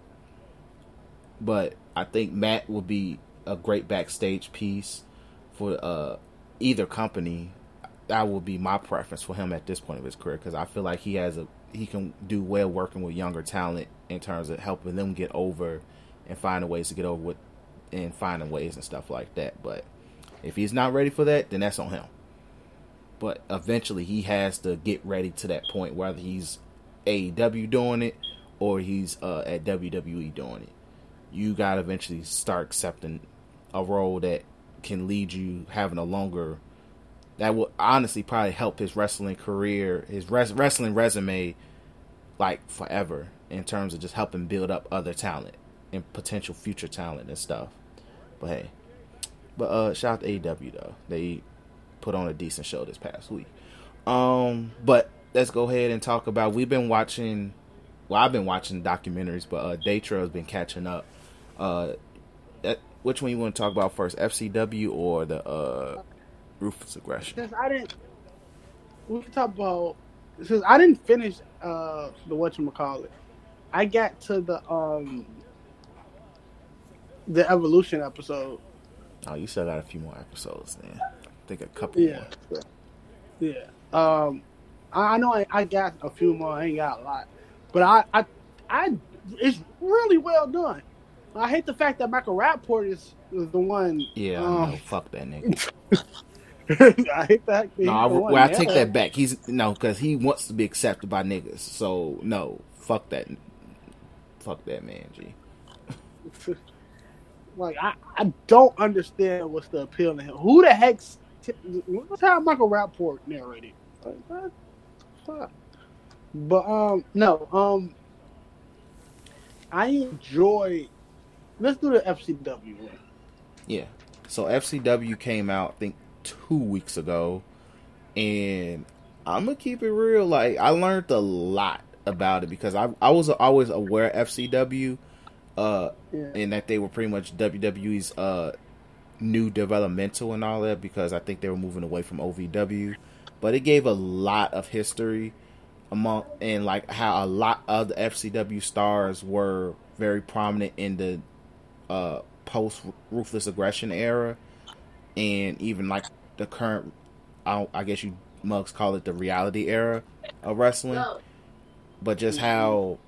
but I think Matt will be a great backstage piece for uh, either company. That would be my preference for him at this point of his career because I feel like he has a he can do well working with younger talent in terms of helping them get over and finding ways to get over with and finding ways and stuff like that. But if he's not ready for that, then that's on him. But eventually, he has to get ready to that point, whether he's AEW doing it or he's uh, at WWE doing it. You got to eventually start accepting a role that can lead you having a longer. That will honestly probably help his wrestling career, his res- wrestling resume, like forever in terms of just helping build up other talent and potential future talent and stuff. But hey, but uh, shout out to AEW though. They put on a decent show this past week. Um, but let's go ahead and talk about. We've been watching. Well, I've been watching documentaries, but uh, Daytra has been catching up. Uh, that, which one you want to talk about first, FCW or the uh, Ruthless Aggression? Since I didn't, we can talk about. Since I didn't finish uh, the what you call it, I got to the um the evolution episode. Oh, you still got a few more episodes then. I think a couple Yeah, more. yeah. Um, I, I know I, I got a few more. I ain't got a lot, but I, I, I, it's really well done. I hate the fact that Michael Rapaport is, is the one. Yeah, um, no, fuck that nigga. I hate that. No, I, well, I take that back. He's no, because he wants to be accepted by niggas. So no, fuck that, fuck that man, G. Like I, I don't understand what's the appeal to him. Who the heck's t- what's how Michael Rapaport narrated? Like, what fuck? But um, no, um, I enjoy. Let's do the FCW one. Yeah. So FCW came out, I think, two weeks ago, and I'm gonna keep it real. Like I learned a lot about it because I I was always aware of FCW, uh, Yeah. and that they were pretty much WWE's uh new developmental and all that because I think they were moving away from OVW, but it gave a lot of history among and like how a lot of the FCW stars were very prominent in the uh post ruthless aggression era. And even like the current I, I guess you mugs call it the reality era of wrestling. But just how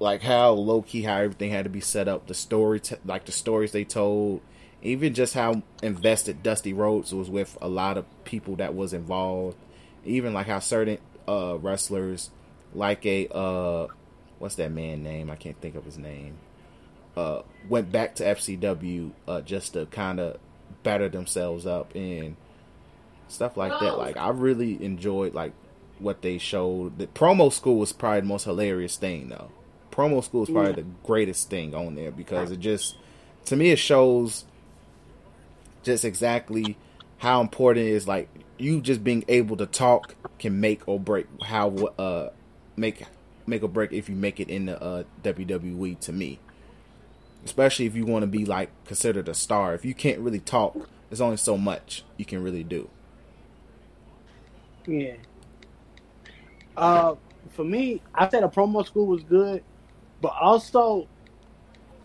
like how low key how everything had to be set up the story t- like the stories they told even just how invested Dusty Rhodes was with a lot of people that was involved even like how certain uh wrestlers like a uh what's that man name? I can't think of his name. Uh went back to FCW uh just to kind of batter themselves up and stuff like that. Like I really enjoyed like what they showed. The promo school was probably the most hilarious thing though. Promo school is probably the greatest thing on there because it just to me it shows just exactly how important it is like you just being able to talk can make or break how uh make make or break if you make it in the uh, WWE to me especially if you want to be like considered a star if you can't really talk there's only so much you can really do Yeah. Uh, for me, I said a promo school was good, but also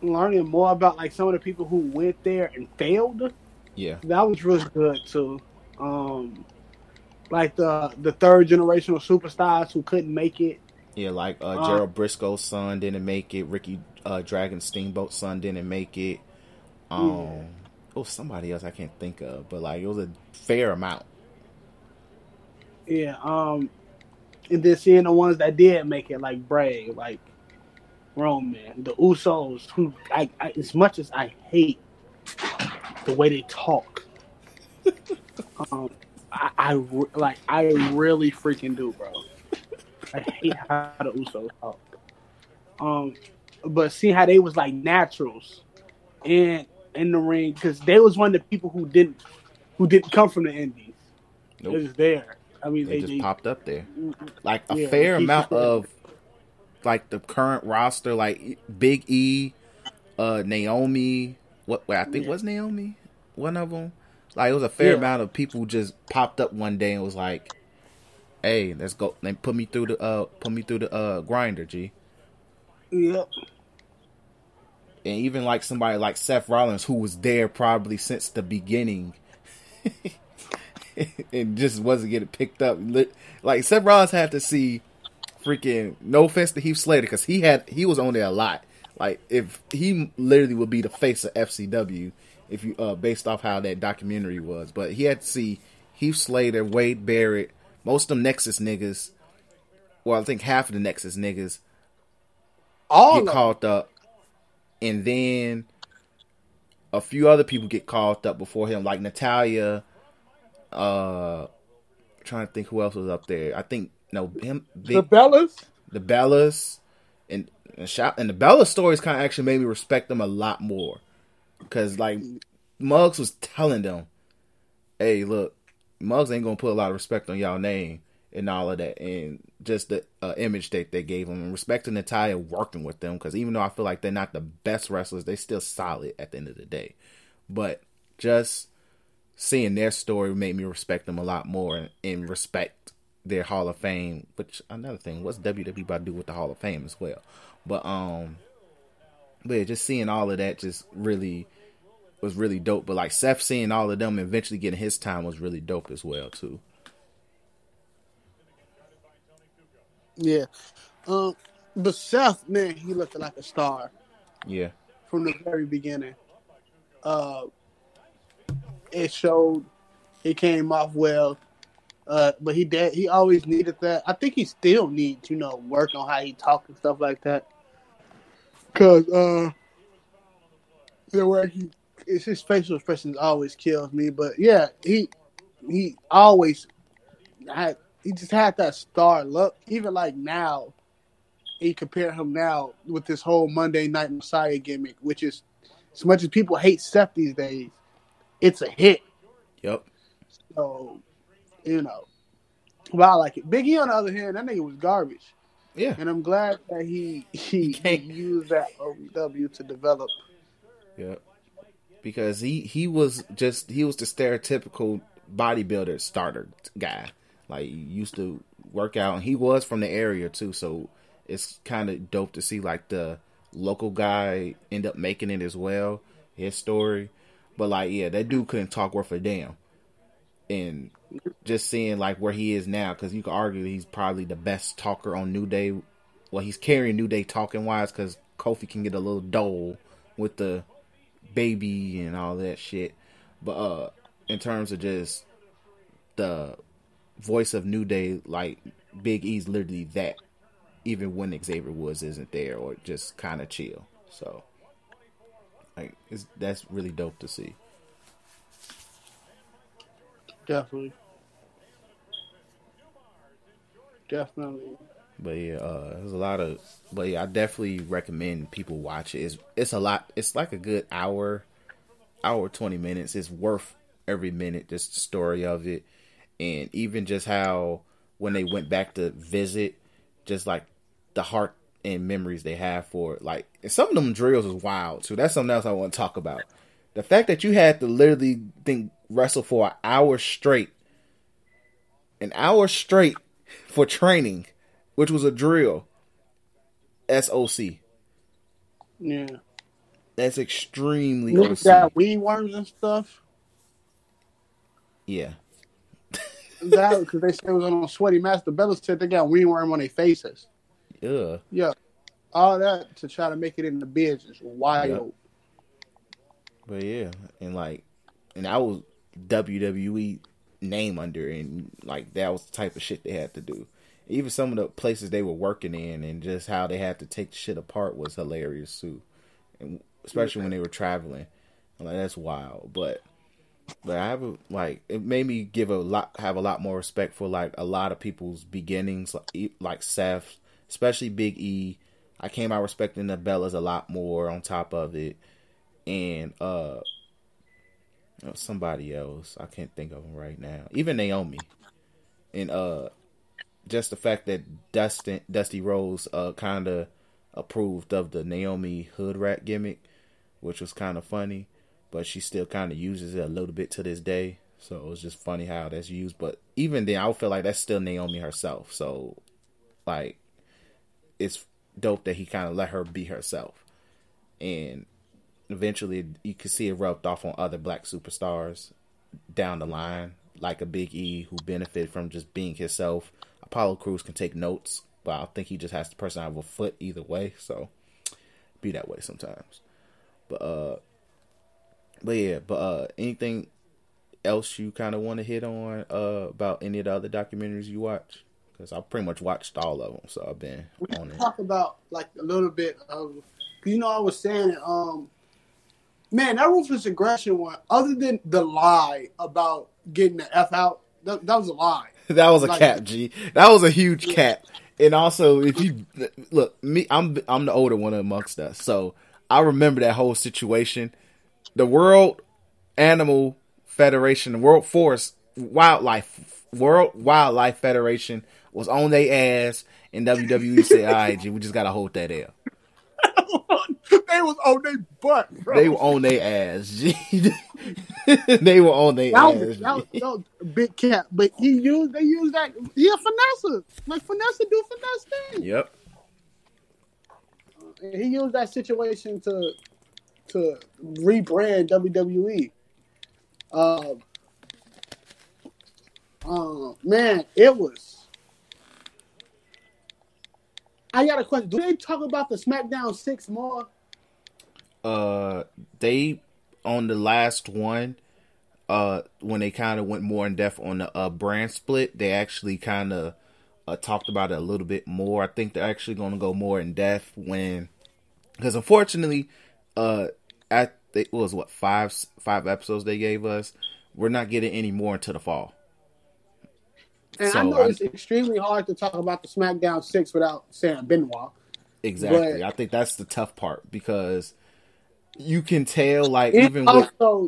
learning more about like some of the people who went there and failed. Yeah That was really good too. Um, like the the third generational superstars who couldn't make it. yeah like uh, Uh, Gerald Brisco's son didn't make it Ricky uh, Dragon Steamboat's son didn't make it um oh somebody else I can't think of but like it was a fair amount Yeah. Um, and then seeing the ones that did make it, like Bray, like Roman, the Usos, who I, I as much as I hate the way they talk, um, I, I re- like I really freaking do, bro. I hate how the Usos talk. Um, but see how they was like naturals in in the ring because they was one of the people who didn't who didn't come from the Indies. They Nope. was there. I mean, they they, just they popped up there like a Yeah, fair he- amount of like the current roster like Big E uh Naomi what I think Yeah. was Naomi one of them. Like it was a fair Yeah. amount of people just popped up one day and was like, "Hey, let's go." They put me through the uh, put me through the uh grinder, G. Yep. And even like somebody like Seth Rollins, who was there probably since the beginning, and just wasn't getting picked up. Like Seth Rollins had to see freaking. No offense to Heath Slater, because he had he was on there a lot. Like if he literally would be the face of FCW if you uh based off how that documentary was, but he had to see Heath Slater, Wade Barrett, most of them Nexus niggas. Well, I think half of the Nexus niggas All get called up, and then a few other people get called up before him, like Natalya. Uh, trying to think who else was up there. I think no him, the Bellas. the Bellas, and and, shout, and the Bella stories kind of actually made me respect them a lot more, because like Muggs was telling them, "Hey, look, Muggs ain't gonna put a lot of respect on y'all name." And all of that, and just the uh, image that they gave him, and respecting Natalya working with them, because even though I feel like they're not the best wrestlers, they still solid at the end of the day. But just seeing their story made me respect them a lot more and, and respect their Hall of Fame. Which another thing, what's WWE about to do with the Hall of Fame as well? But um, but yeah, just seeing all of that just really was really dope. But like Seth seeing all of them eventually getting his time was really dope as well too. Yeah. Um, but Seth, man, he looked like a star Yeah, from the very beginning. Uh, it showed he came off well, uh, but he did. He always needed that. I think he still needs, you know, work on how he talk and stuff like that. Cause uh, the way he, it's his facial expressions always kills me. But yeah, he he always had. He just had that star look. Even like now, you compare him now with this whole Monday Night Messiah gimmick, which is as much as people hate Seth these days, it's a hit. yep, So, you know, but I like it. Big E, on the other hand, that nigga was garbage, yeah, and I'm glad that he he, he can't- used that OW to develop. Yeah. Because he he was just he was the stereotypical bodybuilder starter guy. Like used to work out, and he was from the area too. So it's kind of dope to see like the local guy end up making it as well. His story, but like yeah, that dude couldn't talk worth a damn. And just seeing like where he is now, because you could argue he's probably the best talker on New Day. Well, he's carrying New Day talking wise, because Kofi can get a little dull with the baby and all that shit. But uh in terms of just the voice of New Day, like Big E's literally that, even when Xavier Woods isn't there or just kind of chill. So, like, that's really dope to see. Definitely, definitely. But yeah, uh, there's a lot of. But yeah, I definitely recommend people watch it. It's it's a lot. It's like a good hour, hour twenty minutes. It's worth every minute. Just the story of it, and even just how when they went back to visit, just like the heart and memories they have for it. Like some of them drills is wild too. That's something else I want to talk about. The fact that you had to literally think wrestle for an hour straight, an hour straight for training, which was a drill. SOC. Yeah, That's extremely niggas OC. got weed worms and stuff. Yeah. That because they said it was on Sweaty Master. Bella said they got weed worm on their faces. Yeah. Yeah, all that to try to make it in the business. Wild. But yeah, and like, and I was WWE name under, and like that was the type of shit they had to do. Even some of the places they were working in, and just how they had to take shit apart was hilarious too, and especially when they were traveling. I'm like that's wild, but but I have a, like it made me give a lot have a lot more respect for like a lot of people's beginnings, like, like Seth, especially Big E. I came out respecting the Bellas a lot more on top of it and uh somebody else I can't think of them right now. Even Naomi, and uh just the fact that Dustin Dusty Rhodes uh kind of approved of the Naomi hood rat gimmick, which was kind of funny. but she still kind of uses it a little bit to this day. So it was just funny how that's used. But even then, I feel like that's still Naomi herself. So, like, it's dope that he kind of let her be herself. And eventually, you can see it rubbed off on other black superstars down the line, like a Big E who benefit from just being himself. Apollo Crews can take notes, but I think he just has the person have a foot either way. So, be that way sometimes. But uh, but yeah, but uh, anything else you kind of want to hit on uh about any of the other documentaries you watch? Because I pretty much watched all of them, so I've been we on it. Talk about like a little bit of, you know, I was saying, um, man, that ruthless aggression one. Other than the lie about getting the f out, that, that was a lie. that was a Like- cap, G. That was a huge cap. And also, if you look, me, I'm I'm the older one amongst us, so I remember that whole situation. The World Animal Federation, the World Forest Wildlife World Wildlife Federation was on their ass, and WWE said, "All right, G, we just gotta hold that L." they was on their butt, bro. They were on their ass, they were on their ass. was, that, was, that was big cap, but he used they used that. He a finesse, like finesse do finesse thing. Yep. He used that situation to to rebrand WWE. Uh, uh, man, it was. I got a question. Do they talk about the SmackDown Six more? uh they on the last one uh when they kind of went more in depth on the uh brand split they actually kind of uh, talked about it a little bit more i think they're actually going to go more in depth when because unfortunately uh at it was what five five episodes they gave us we're not getting any more into the fall And I know I- it's extremely hard to talk about the SmackDown Six without saying Benoit. exactly But- i think that's the tough part because you can tell like even with also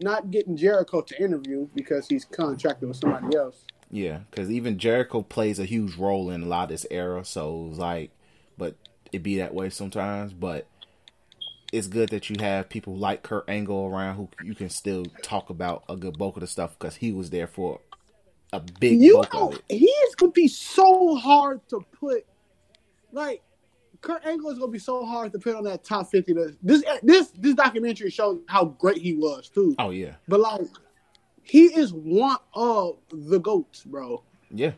not getting Jericho to interview because he's contracted with somebody else. Yeah, because even Jericho plays a huge role in a lot of this era. So it's like, but it be that way sometimes. But it's good that you have people like Kurt Angle around who you can still talk about a good bulk of the stuff because he was there for a big You know, he is gonna be so hard to put. Like Kurt Angle is gonna be so hard to put on that top fifty list. This this this documentary shows how great he was too. Oh yeah, But like, he is one of the goats, bro. yeah,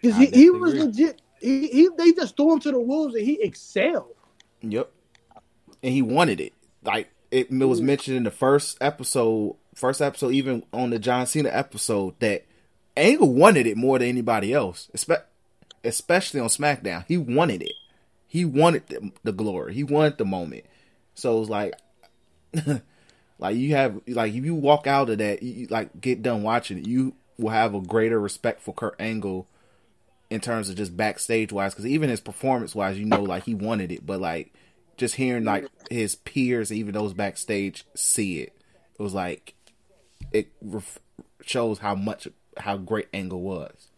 Because he, he was agree. legit. He, he they just threw him to the wolves and he excelled. yep. And he wanted it. Like it, it was mentioned in the first episode, first episode, even on the John Cena episode, that Angle wanted it more than anybody else, espe- especially on SmackDown. He wanted it. He wanted the, the glory. He wanted the moment. So it was like, like you have, like if you walk out of that, you, like get done watching it, you will have a greater respect for Kurt Angle in terms of just backstage wise, because even his performance wise, you know, like he wanted it, but like just hearing like his peers, even those backstage, see it, it was like it ref- shows how much how great Angle was.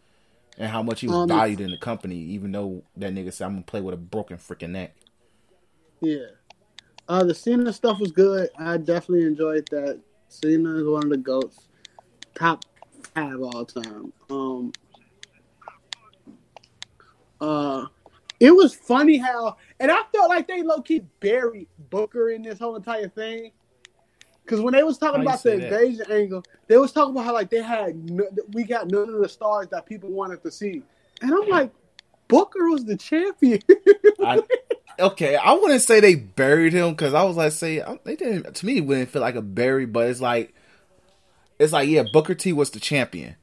And how much he was Um, valued in the company, even though that nigga said, "I'm gonna play with a broken freaking neck." Yeah. Uh, the Cena stuff was good. I definitely enjoyed that. Cena is one of the goats, top five all time. Um, uh, it was funny how, and I felt like they low key buried Booker in this whole entire thing. Because when they was talking about the that? invasion angle, they was talking about how like they had no, we got none of the stars that people wanted to see, and I'm like, Booker was the champion. I, okay, I wouldn't say they buried him because I was like, say they didn't. To me, it wouldn't feel like a bury, but it's like, it's like yeah, Booker T was the champion,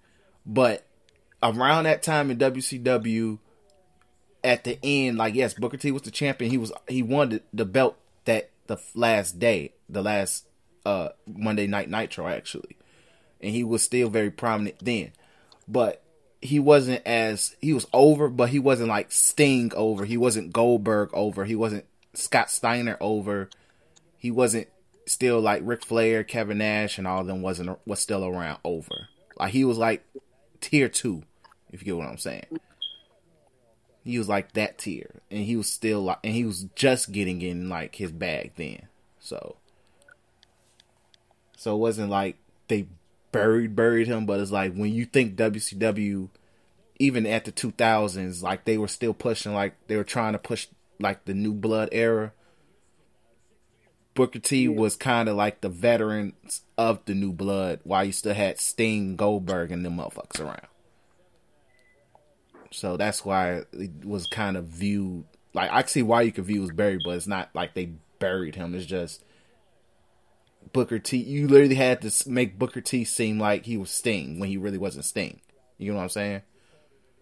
but around that time in WCW, at the end, like yes, Booker T was the champion. He was he won the, the belt that the last day, the last uh Monday Night Nitro actually, and he was still very prominent then, but he wasn't as he was over, but he wasn't like Sting over. He wasn't Goldberg over. He wasn't Scott Steiner over. He wasn't still like Ric Flair, Kevin Nash, and all them wasn't was still around over. Like he was like tier two, if you get what I'm saying. He was like that tier, and he was still like, and he was just getting in like his bag then. So So it wasn't like they buried buried him, but it's like when you think WCW, even at the 2000s, like they were still pushing, like they were trying to push like the new blood era. Booker T yeah. was kind of like the veterans of the new blood, while you still had Sting, Goldberg, and them motherfuckers around. So that's why it was kind of viewed like I see why you could view as buried, but it's not like they buried him. It's just Booker T. You literally had to make Booker T seem like he was Sting when he really wasn't Sting. You know what I'm saying?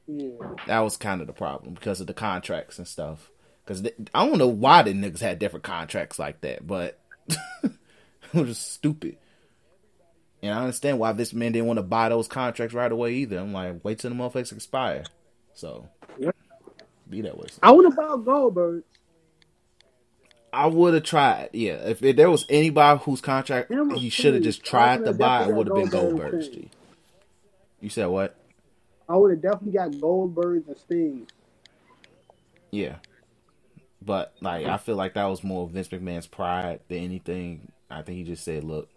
Yeah. That was kind of the problem because of the contracts and stuff. Because I don't know why the niggas had different contracts like that, but it was just stupid. And I understand why this man didn't want to buy those contracts right away either. I'm like, wait till the motherfuckers expire. So, be that way. I want to buy Goldberg. I would have tried. Yeah, if, if, there was anybody whose contract he should have just tried to buy, it would have been Goldberg's. G. You said what? I would have definitely got Goldberg and Sting. Yeah, but like I feel like that was more of Vince McMahon's pride than anything. I think he just said, "Look,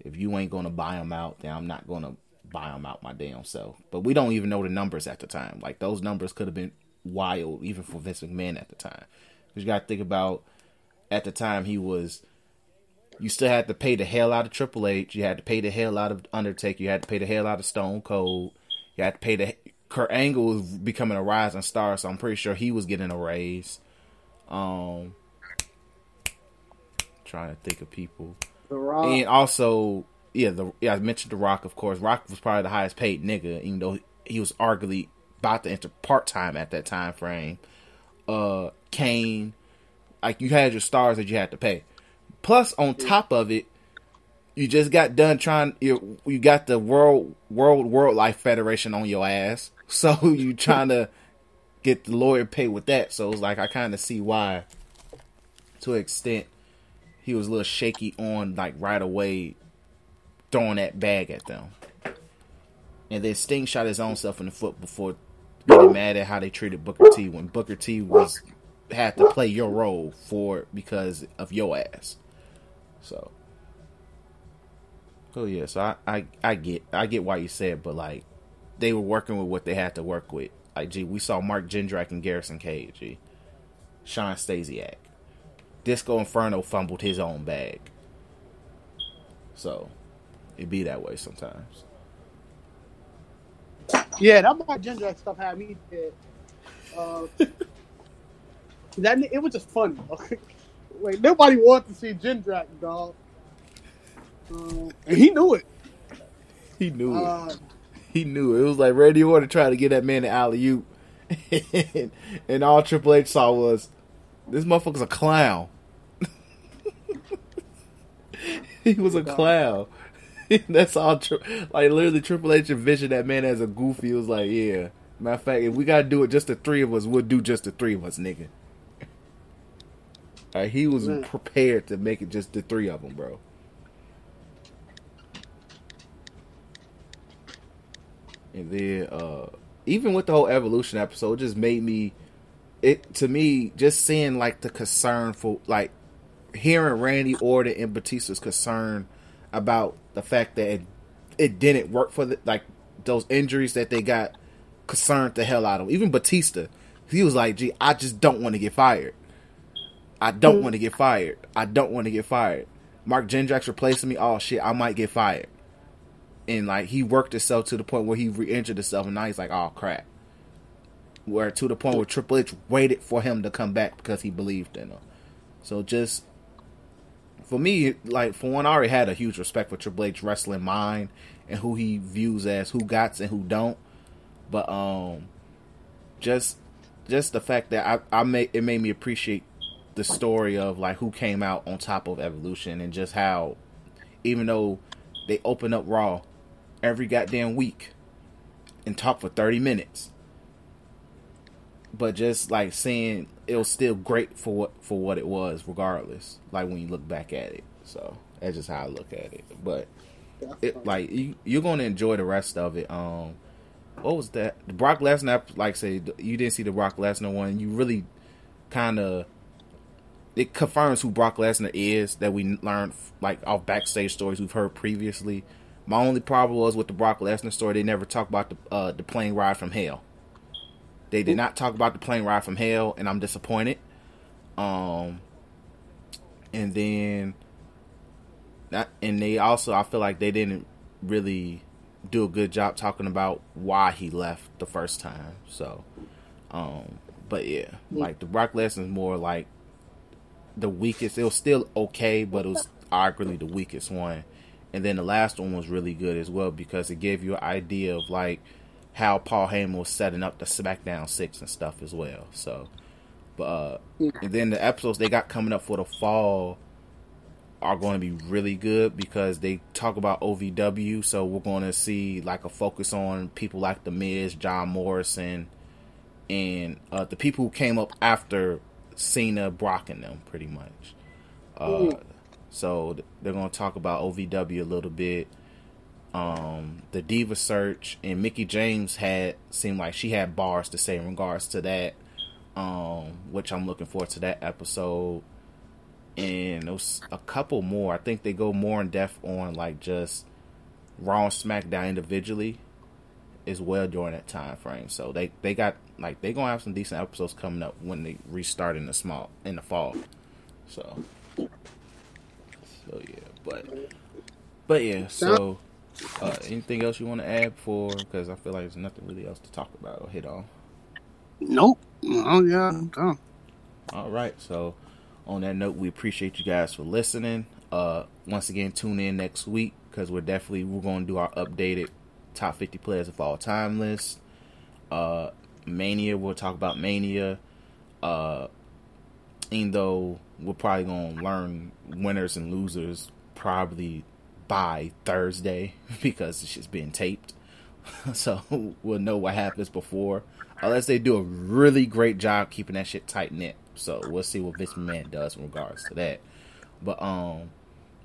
if you ain't gonna buy them out, then I'm not gonna buy them out my damn self." But we don't even know the numbers at the time. Like those numbers could have been wild, even for Vince McMahon at the time. Because you got to think about at the time he was. You still had to pay the hell out of Triple H. You had to pay the hell out of Undertaker. You had to pay the hell out of Stone Cold. You had to pay the. Kurt Angle was becoming a rising star, so I'm pretty sure he was getting a raise. Um, trying to think of people. And also, yeah, the yeah I mentioned the Rock, of course. Rock was probably the highest paid nigga, even though he was arguably about to enter part time at that time frame. Uh, Kane, like you had your stars that you had to pay. Plus, on top of it, you just got done trying. You you got the world world world life federation on your ass, so you trying to get the lawyer paid with that. So it's like I kind of see why, to an extent, he was a little shaky on like right away throwing that bag at them. And then Sting shot his own self in the foot before getting mad at how they treated Booker T when Booker T was had to play your role for because of your ass. So, oh yeah, so I, I I get I get why you said, but like they were working with what they had to work with. Like, gee, we saw Mark Jindrak and Garrison Cade, gee, Shawn Stasiak, Disco Inferno fumbled his own bag. So, it be that way sometimes. Yeah, that Mark Jindrak stuff had me dead. Uh, that it was just funny. like nobody wanted to see Jindrak, dog, uh, and he knew it. He knew uh, it. He knew it. It was like Randy Orton trying to get that man to alley oop, and, and all Triple H saw was this motherfucker's a clown. he was a clown. That's all. Tri- like literally, Triple H envisioned that man as a goofy. He was like, yeah. Matter of fact, if we gotta do it, just the three of us, we'll do just the three of us, nigga. Like, he was Man. prepared to make it just the three of them, bro. And then, uh, even with the whole evolution episode, it just made me, it to me, just seeing like the concern for like hearing Randy Orton and Batista's concern about the fact that it, it didn't work for the like those injuries that they got concerned the hell out of. Even Batista, he was like, "Gee, I just don't want to get fired. I don't mm-hmm. want to get fired. I don't want to get fired." Mark Jindrak's replacing me. Oh shit, I might get fired. And like he worked himself to the point where he re-injured himself, and now he's like, "Oh crap." Where to the point where Triple H waited for him to come back because he believed in him. So just for me, like for one, I already had a huge respect for Triple H wrestling mind and who he views as who gots and who don't. But um, just just the fact that I I made it made me appreciate the story of like who came out on top of Evolution and just how even though they open up Raw every goddamn week and talk for thirty minutes, but just like seeing it was still great for what for what it was, regardless. Like when you look back at it, so that's just how I look at it. But it like you, you're gonna enjoy the rest of it. Um, what was that? The Brock Lesnar, like say you didn't see the Brock Lesnar one. You really kind of it confirms who Brock Lesnar is that we learned like off backstage stories we've heard previously. My only problem was with the Brock Lesnar story; they never talked about the uh, the plane ride from hell. They did not talk about the plane ride from hell, and I'm disappointed. Um, and then, that, and they also I feel like they didn't really do a good job talking about why he left the first time. So, um, but yeah, like the Brock Lesnar is more like the weakest. It was still okay, but it was arguably the weakest one. And then the last one was really good as well because it gave you an idea of like how Paul Heyman was setting up the SmackDown Six and stuff as well. So, but uh, and then the episodes they got coming up for the fall are going to be really good because they talk about OVW. So we're going to see like a focus on people like The Miz, John Morrison, and uh, the people who came up after Cena, Brock, and them, pretty much. Uh, so they're going to talk about OVW a little bit. Um, the Diva Search and Mickie James had seemed like she had bars to say in regards to that. Um, which I'm looking forward to that episode. And there's a couple more. I think they go more in depth on like just Raw and SmackDown individually as well during that time frame. So they they got like they gonna have some decent episodes coming up when they restart in the small in the fall. So so yeah, but but yeah. So uh, anything else you want to add for? Because I feel like there's nothing really else to talk about or hit on. Nope. Oh yeah, I'm done. All right. So on that note, we appreciate you guys for listening. Uh, once again, tune in next week because we're definitely we're going to do our updated top 50 players of all time list. Uh, Mania, we'll talk about Mania. Uh, even though we're probably to learn winners and losers probably by Thursday because it's just being taped. so we'll know what happens before. Unless they do a really great job keeping that shit tight knit. So we'll see what Vince McMahon does in regards to that. But um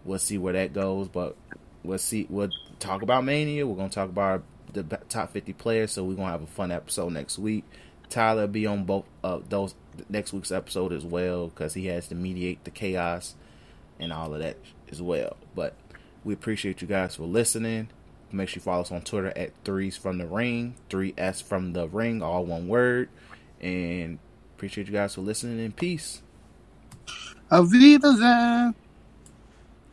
we'll see where that goes. But we'll see we'll talk about Mania. We're gonna talk about the top fifty players, so we're gonna have a fun episode next week. Tyler be on both of those next week's episode as well because he has to mediate the chaos and all of that as well. But we appreciate you guys for listening. Make sure you follow us on Twitter at threes from the ring, three S from the ring, all one word. And appreciate you guys for listening In peace. Auf Wiedersehen.